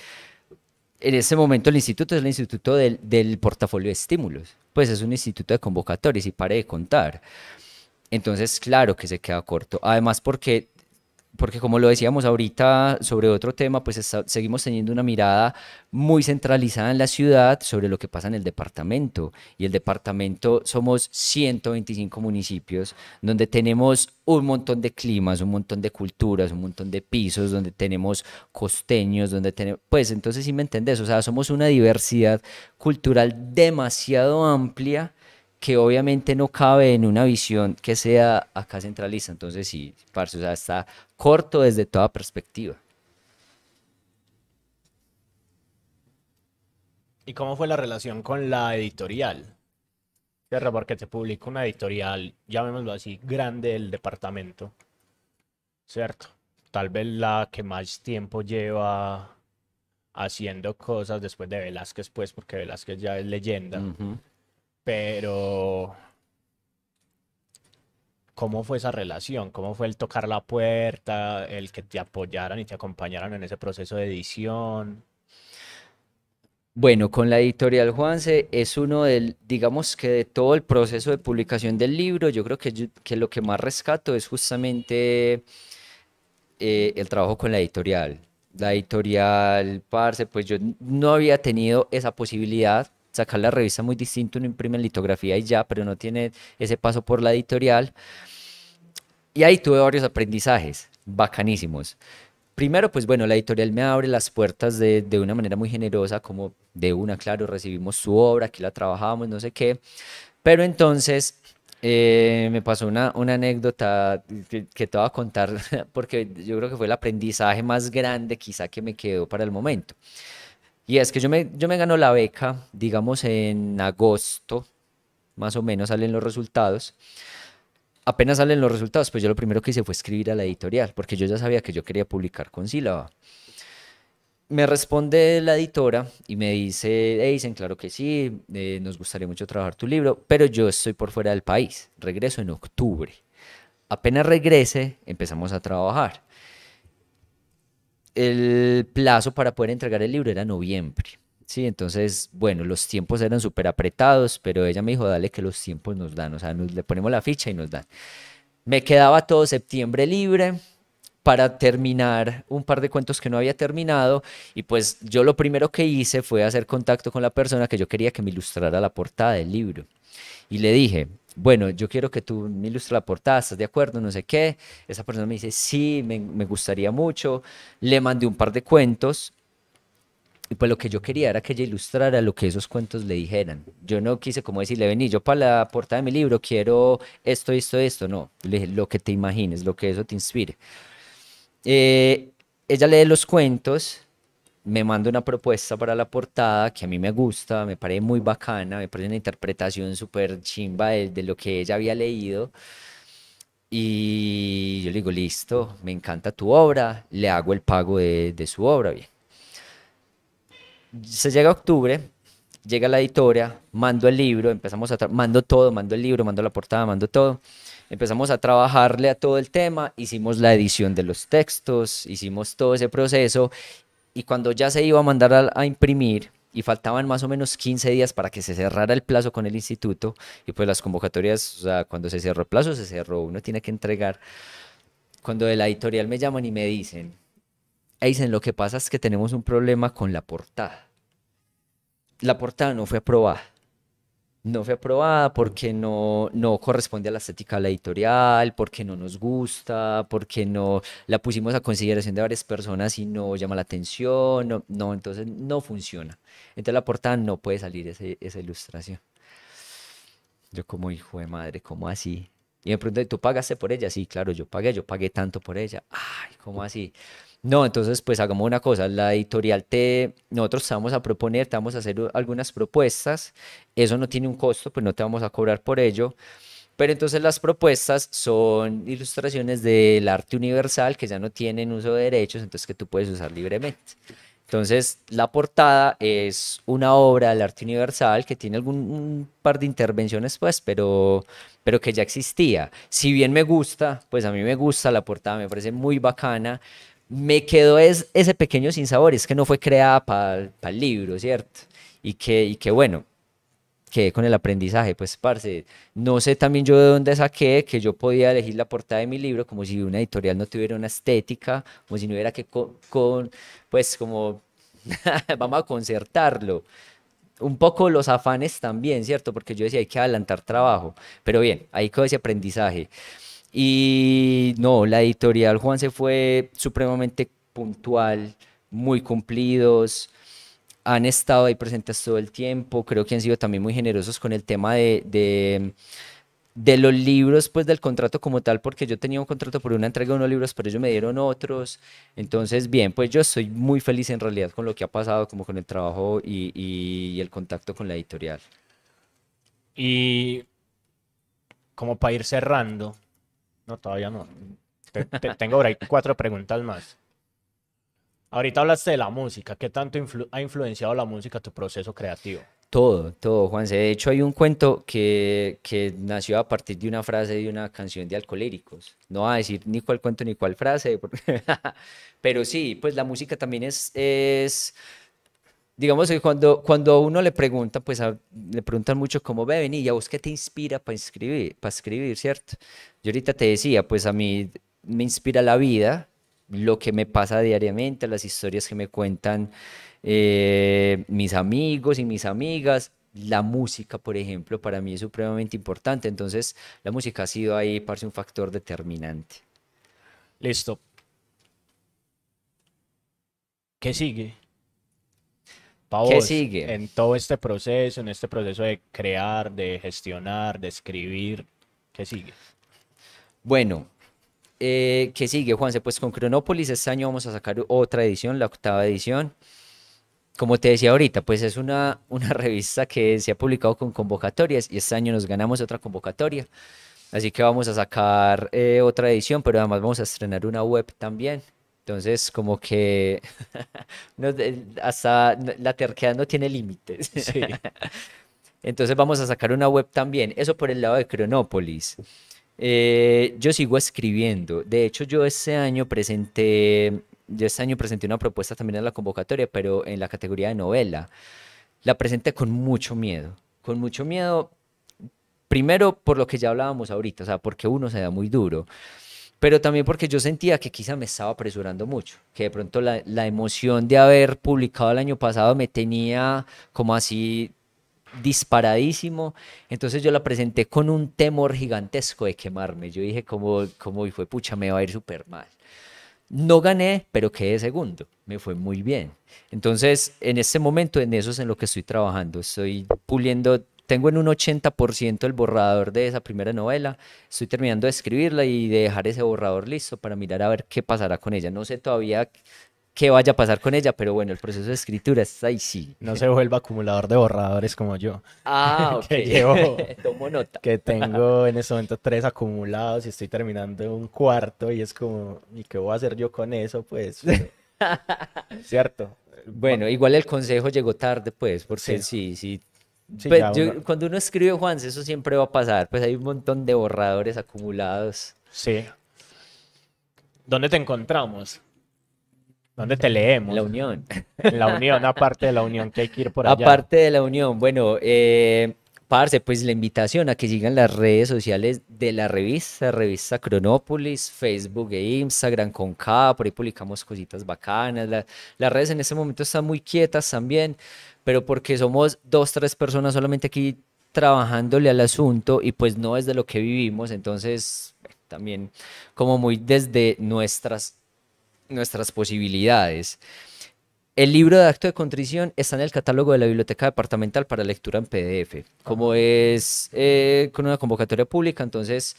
En este momento el instituto es el instituto del, del portafolio de estímulos, pues es un instituto de convocatorias y pare de contar. Entonces, claro que se queda corto. Además, porque, porque como lo decíamos ahorita sobre otro tema, pues seguimos teniendo una mirada muy centralizada en la ciudad sobre lo que pasa en el departamento. Y el departamento somos 125 municipios donde tenemos un montón de climas, un montón de culturas, un montón de pisos, donde tenemos costeños, donde tenemos, pues entonces sí me entendés, o sea, somos una diversidad cultural demasiado amplia que obviamente no cabe en una visión que sea acá centralista. Entonces sí, parce, o sea, está corto desde toda perspectiva. ¿Y cómo fue la relación con la editorial? Cierra, porque te publica una editorial, llamémoslo así, grande del departamento, ¿cierto? Tal vez la que más tiempo lleva haciendo cosas después de Velázquez, pues, porque Velázquez ya es leyenda. Ujú. Pero, ¿cómo fue esa relación? ¿Cómo fue el tocar la puerta, el que te apoyaran y te acompañaran en ese proceso de edición? Bueno, con la editorial Juanse es uno del, digamos que de todo el proceso de publicación del libro, yo creo que, que lo que más rescato es justamente eh, el trabajo con la editorial. La editorial, parce, pues yo no había tenido esa posibilidad. Sacar la revista muy distinto, uno imprime en litografía y ya, pero no tiene ese paso por la editorial. Y ahí tuve varios aprendizajes bacanísimos. Primero, pues bueno, la editorial me abre las puertas de, de una manera muy generosa, como de una, claro, recibimos su obra, aquí la trabajamos, no sé qué. Pero entonces eh, me pasó una, una anécdota que, que te voy a contar, porque yo creo que fue el aprendizaje más grande quizá que me quedó para el momento. Y es que yo me, yo me gano la beca, digamos, en agosto, más o menos salen los resultados. apenas salen los resultados, pues yo lo primero que hice fue escribir a la editorial, porque yo ya sabía que yo quería publicar con sílaba. Me responde la editora y me dice, dicen, claro que sí, eh, nos gustaría mucho trabajar tu libro, pero yo estoy por fuera del país, regreso en octubre. Apenas regrese, empezamos a trabajar. El plazo para poder entregar el libro era noviembre. Sí, entonces, bueno, los tiempos eran súper apretados, pero ella me dijo, dale que los tiempos nos dan, o sea, nos, le ponemos la ficha y nos dan. Me quedaba todo septiembre libre para terminar un par de cuentos que no había terminado y pues yo lo primero que hice fue hacer contacto con la persona que yo quería que me ilustrara la portada del libro. Y le dije, bueno, yo quiero que tú me ilustres la portada, ¿estás de acuerdo? No sé qué. Esa persona me dice, sí, me, gustaría mucho. Le mandé un par de cuentos y pues lo que yo quería era que ella ilustrara lo que esos cuentos le dijeran. Yo no quise como decirle, vení, yo para la portada de mi libro quiero esto, esto, esto. No, lo que te imagines, lo que eso te inspire. Eh, ella lee los cuentos, me manda una propuesta para la portada que a mí me gusta, me parece muy bacana, me parece una interpretación súper chimba de, lo que ella había leído. Y yo le digo, listo, me encanta tu obra, le hago el pago de, de su obra, bien se llega a octubre, llega la editora, mando el libro, empezamos a mando todo, mando el libro, mando la portada, mando todo. Empezamos a trabajarle a todo el tema, hicimos la edición de los textos, hicimos todo ese proceso y cuando ya se iba a mandar a, imprimir y faltaban más o menos 15 días para que se cerrara el plazo con el instituto y pues las convocatorias, o sea, cuando se cerró el plazo se cerró, uno tiene que entregar. Cuando de la editorial me llaman y me dicen, dicen, lo que pasa es que tenemos un problema con la portada la portada no fue aprobada. No fue aprobada porque no, no corresponde a la estética de la editorial, porque no nos gusta, porque no la pusimos a consideración de varias personas y no llama la atención. No, no entonces no funciona. Entonces la portada no puede salir esa ilustración. Yo como hijo de madre, ¿cómo así? Y me pregunté, ¿tú pagaste por ella? Sí, claro, yo pagué, yo pagué tanto por ella. Ay, ¿cómo así? No, entonces pues hagamos una cosa, la editorial te, nosotros te vamos a proponer, te vamos a hacer algunas propuestas, eso no tiene un costo, pues no te vamos a cobrar por ello, pero entonces las propuestas son ilustraciones del arte universal que ya no tienen uso de derechos, entonces que tú puedes usar libremente. Entonces, la portada es una obra del arte universal que tiene algún par de intervenciones, pues, pero, pero que ya existía. Si bien me gusta, pues a mí me gusta la portada, me parece muy bacana, me quedó es, ese pequeño sinsabor, es que no fue creada para el libro, ¿cierto? Y que, y que bueno, quedé con el aprendizaje, pues parce, no sé también yo de dónde saqué que yo podía elegir la portada de mi libro como si una editorial no tuviera una estética, como si no hubiera que con, pues como, vamos a concertarlo. Un poco los afanes también, ¿cierto? Porque yo decía, hay que adelantar trabajo, pero bien, ahí quedó ese aprendizaje. Y no, la editorial Juan se fue supremamente puntual, muy cumplidos, han estado ahí presentes todo el tiempo, creo que han sido también muy generosos con el tema de, de, de, los libros, pues del contrato como tal, porque yo tenía un contrato por una entrega de unos libros, pero ellos me dieron otros. Entonces, bien, pues yo estoy muy feliz en realidad con lo que ha pasado, como con el trabajo y, y el contacto con la editorial. Y como para ir cerrando, no, todavía no. tengo ahí cuatro preguntas más. Ahorita hablaste de la música. ¿Qué tanto ha influenciado la música tu proceso creativo? Todo, todo, Juanse. De hecho, hay un cuento que, que nació a partir de una frase de una canción de Alcolíricos. No va a decir ni cuál cuento ni cuál frase, pero sí, pues la música también es, es digamos que cuando, cuando uno le pregunta, pues le preguntan mucho cómo beben y a vos qué te inspira para escribir, para escribir, ¿cierto? Yo ahorita te decía, pues a mí me inspira la vida, lo que me pasa diariamente, las historias que me cuentan eh, mis amigos y mis amigas. La música, por ejemplo, para mí es supremamente importante. Entonces, la música ha sido ahí, parece un factor determinante. Listo. ¿Qué sigue? ¿Qué sigue? En todo este proceso, en este proceso de crear, de gestionar, de escribir, ¿qué sigue? Bueno, eh, ¿qué sigue, Juanse? Pues con Cronópolis este año vamos a sacar otra edición, la octava edición. Como te decía ahorita, pues es una, una revista que se ha publicado con convocatorias y este año nos ganamos otra convocatoria. Así que vamos a sacar eh, otra edición, pero además vamos a estrenar una web también. Entonces, como que no, de- hasta la terquedad no tiene límites. Sí. Entonces vamos a sacar una web también. Eso por el lado de Cronópolis. Eh, yo sigo escribiendo. De hecho, yo este año presenté, yo este año presenté una propuesta también en la convocatoria, pero en la categoría de novela. La presenté con mucho miedo. Con mucho miedo, primero por lo que ya hablábamos ahorita, o sea, porque uno se da muy duro pero también porque yo sentía que quizá me estaba apresurando mucho, que de pronto la, la emoción de haber publicado el año pasado me tenía como así disparadísimo, entonces yo la presenté con un temor gigantesco de quemarme, yo dije como, como fue pucha, me va a ir súper mal. No gané, pero quedé segundo, me fue muy bien. Entonces, en este momento, en eso es en lo que estoy trabajando, estoy puliendo tengo en un 80% el borrador de esa primera novela. Estoy terminando de escribirla y de dejar ese borrador listo para mirar a ver qué pasará con ella. No sé todavía qué vaya a pasar con ella, pero bueno, el proceso de escritura está ahí sí. No se vuelva acumulador de borradores como yo. Ah, ok. Que llevo- Tomo nota. Que tengo en este momento tres acumulados y estoy terminando un cuarto y es como, ¿y qué voy a hacer yo con eso? Pues, ¿cierto? Bueno, igual el consejo llegó tarde, pues, porque Sí. sí, sí. Sí, Pues, ya yo- uno- cuando uno escribe, Juan, eso siempre va a pasar. Pues hay un montón de borradores acumulados. Sí. ¿Dónde te encontramos? ¿Dónde te leemos? La unión. En la unión, aparte de la unión que hay que ir por allá. Aparte de la unión, bueno, eh, parce, pues la invitación a que sigan las redes sociales de la revista, revista Cronópolis, Facebook e Instagram con K, por ahí publicamos cositas bacanas. la- las redes en este momento están muy quietas también, pero porque somos dos, tres personas solamente aquí trabajándole al asunto y pues no es de lo que vivimos, entonces también como muy desde nuestras, nuestras posibilidades. El libro de acto de contrición está en el catálogo de la Biblioteca Departamental para lectura en PDF. Como es eh, con una convocatoria pública, entonces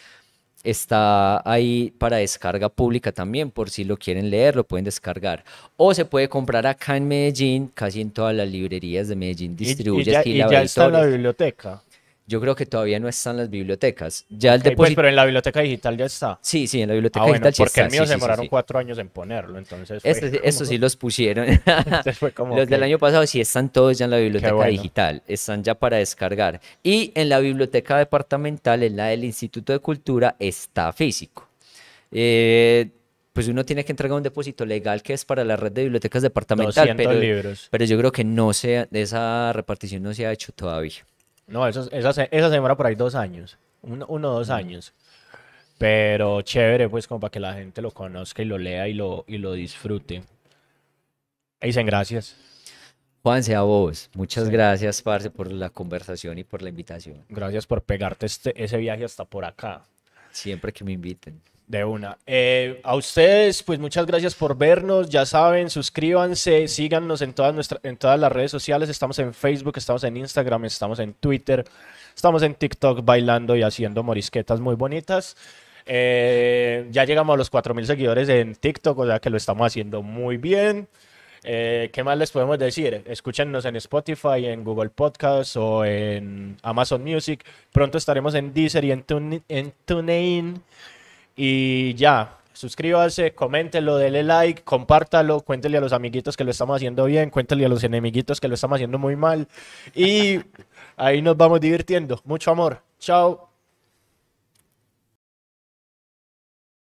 está ahí para descarga pública también, por si lo quieren leer, lo pueden descargar. O se puede comprar acá en Medellín, casi en todas las librerías de Medellín Y- y, distribuye ya, y ya está en la biblioteca. Yo creo que todavía no están las bibliotecas. Ya el Ok, pues, depósito... pero en la biblioteca digital ya está. Sí, sí, en la biblioteca Ah, bueno, digital porque el está, mío sí, se sí, sí, demoraron sí. cuatro años en ponerlo, entonces fue estos sí los pusieron. entonces fue como, Los del año pasado sí están todos ya en la biblioteca bueno. digital, están ya para descargar. Y en la biblioteca departamental, en la del Instituto de Cultura, está físico. Eh, pues uno tiene que entregar un depósito legal que es para la red de bibliotecas departamental, 200 pero, libros. pero yo creo que no se, esa repartición no se ha hecho todavía. No, eso, esa, se- esa se demora por ahí dos años. Uno, o dos años. Pero chévere, pues, como para que la gente lo conozca y lo lea y lo, y lo disfrute. Dicen gracias. Juanse, a vos, muchas Sí. gracias, Parce, por la conversación y por la invitación. Gracias por pegarte este, ese viaje hasta por acá. Siempre que me inviten. De una. Eh, a ustedes, pues muchas gracias por vernos. Ya saben, suscríbanse, síganos en todas, nuestra- en todas las redes sociales. Estamos en Facebook, estamos en Instagram, estamos en Twitter, estamos en TikTok bailando y haciendo morisquetas muy bonitas. Eh, ya llegamos a los 4.000 seguidores en TikTok, o sea que lo estamos haciendo muy bien. Eh, ¿Qué más les podemos decir? Escúchenos en Spotify, en Google Podcasts o en Amazon Music. Pronto estaremos en Deezer y en, Tune- en TuneIn. Y ya, suscríbase, coméntelo, dele like, compártalo, cuéntele a los amiguitos que lo estamos haciendo bien, cuéntele a los enemiguitos que lo estamos haciendo muy mal. Y ahí nos vamos divirtiendo. Mucho amor. Chao.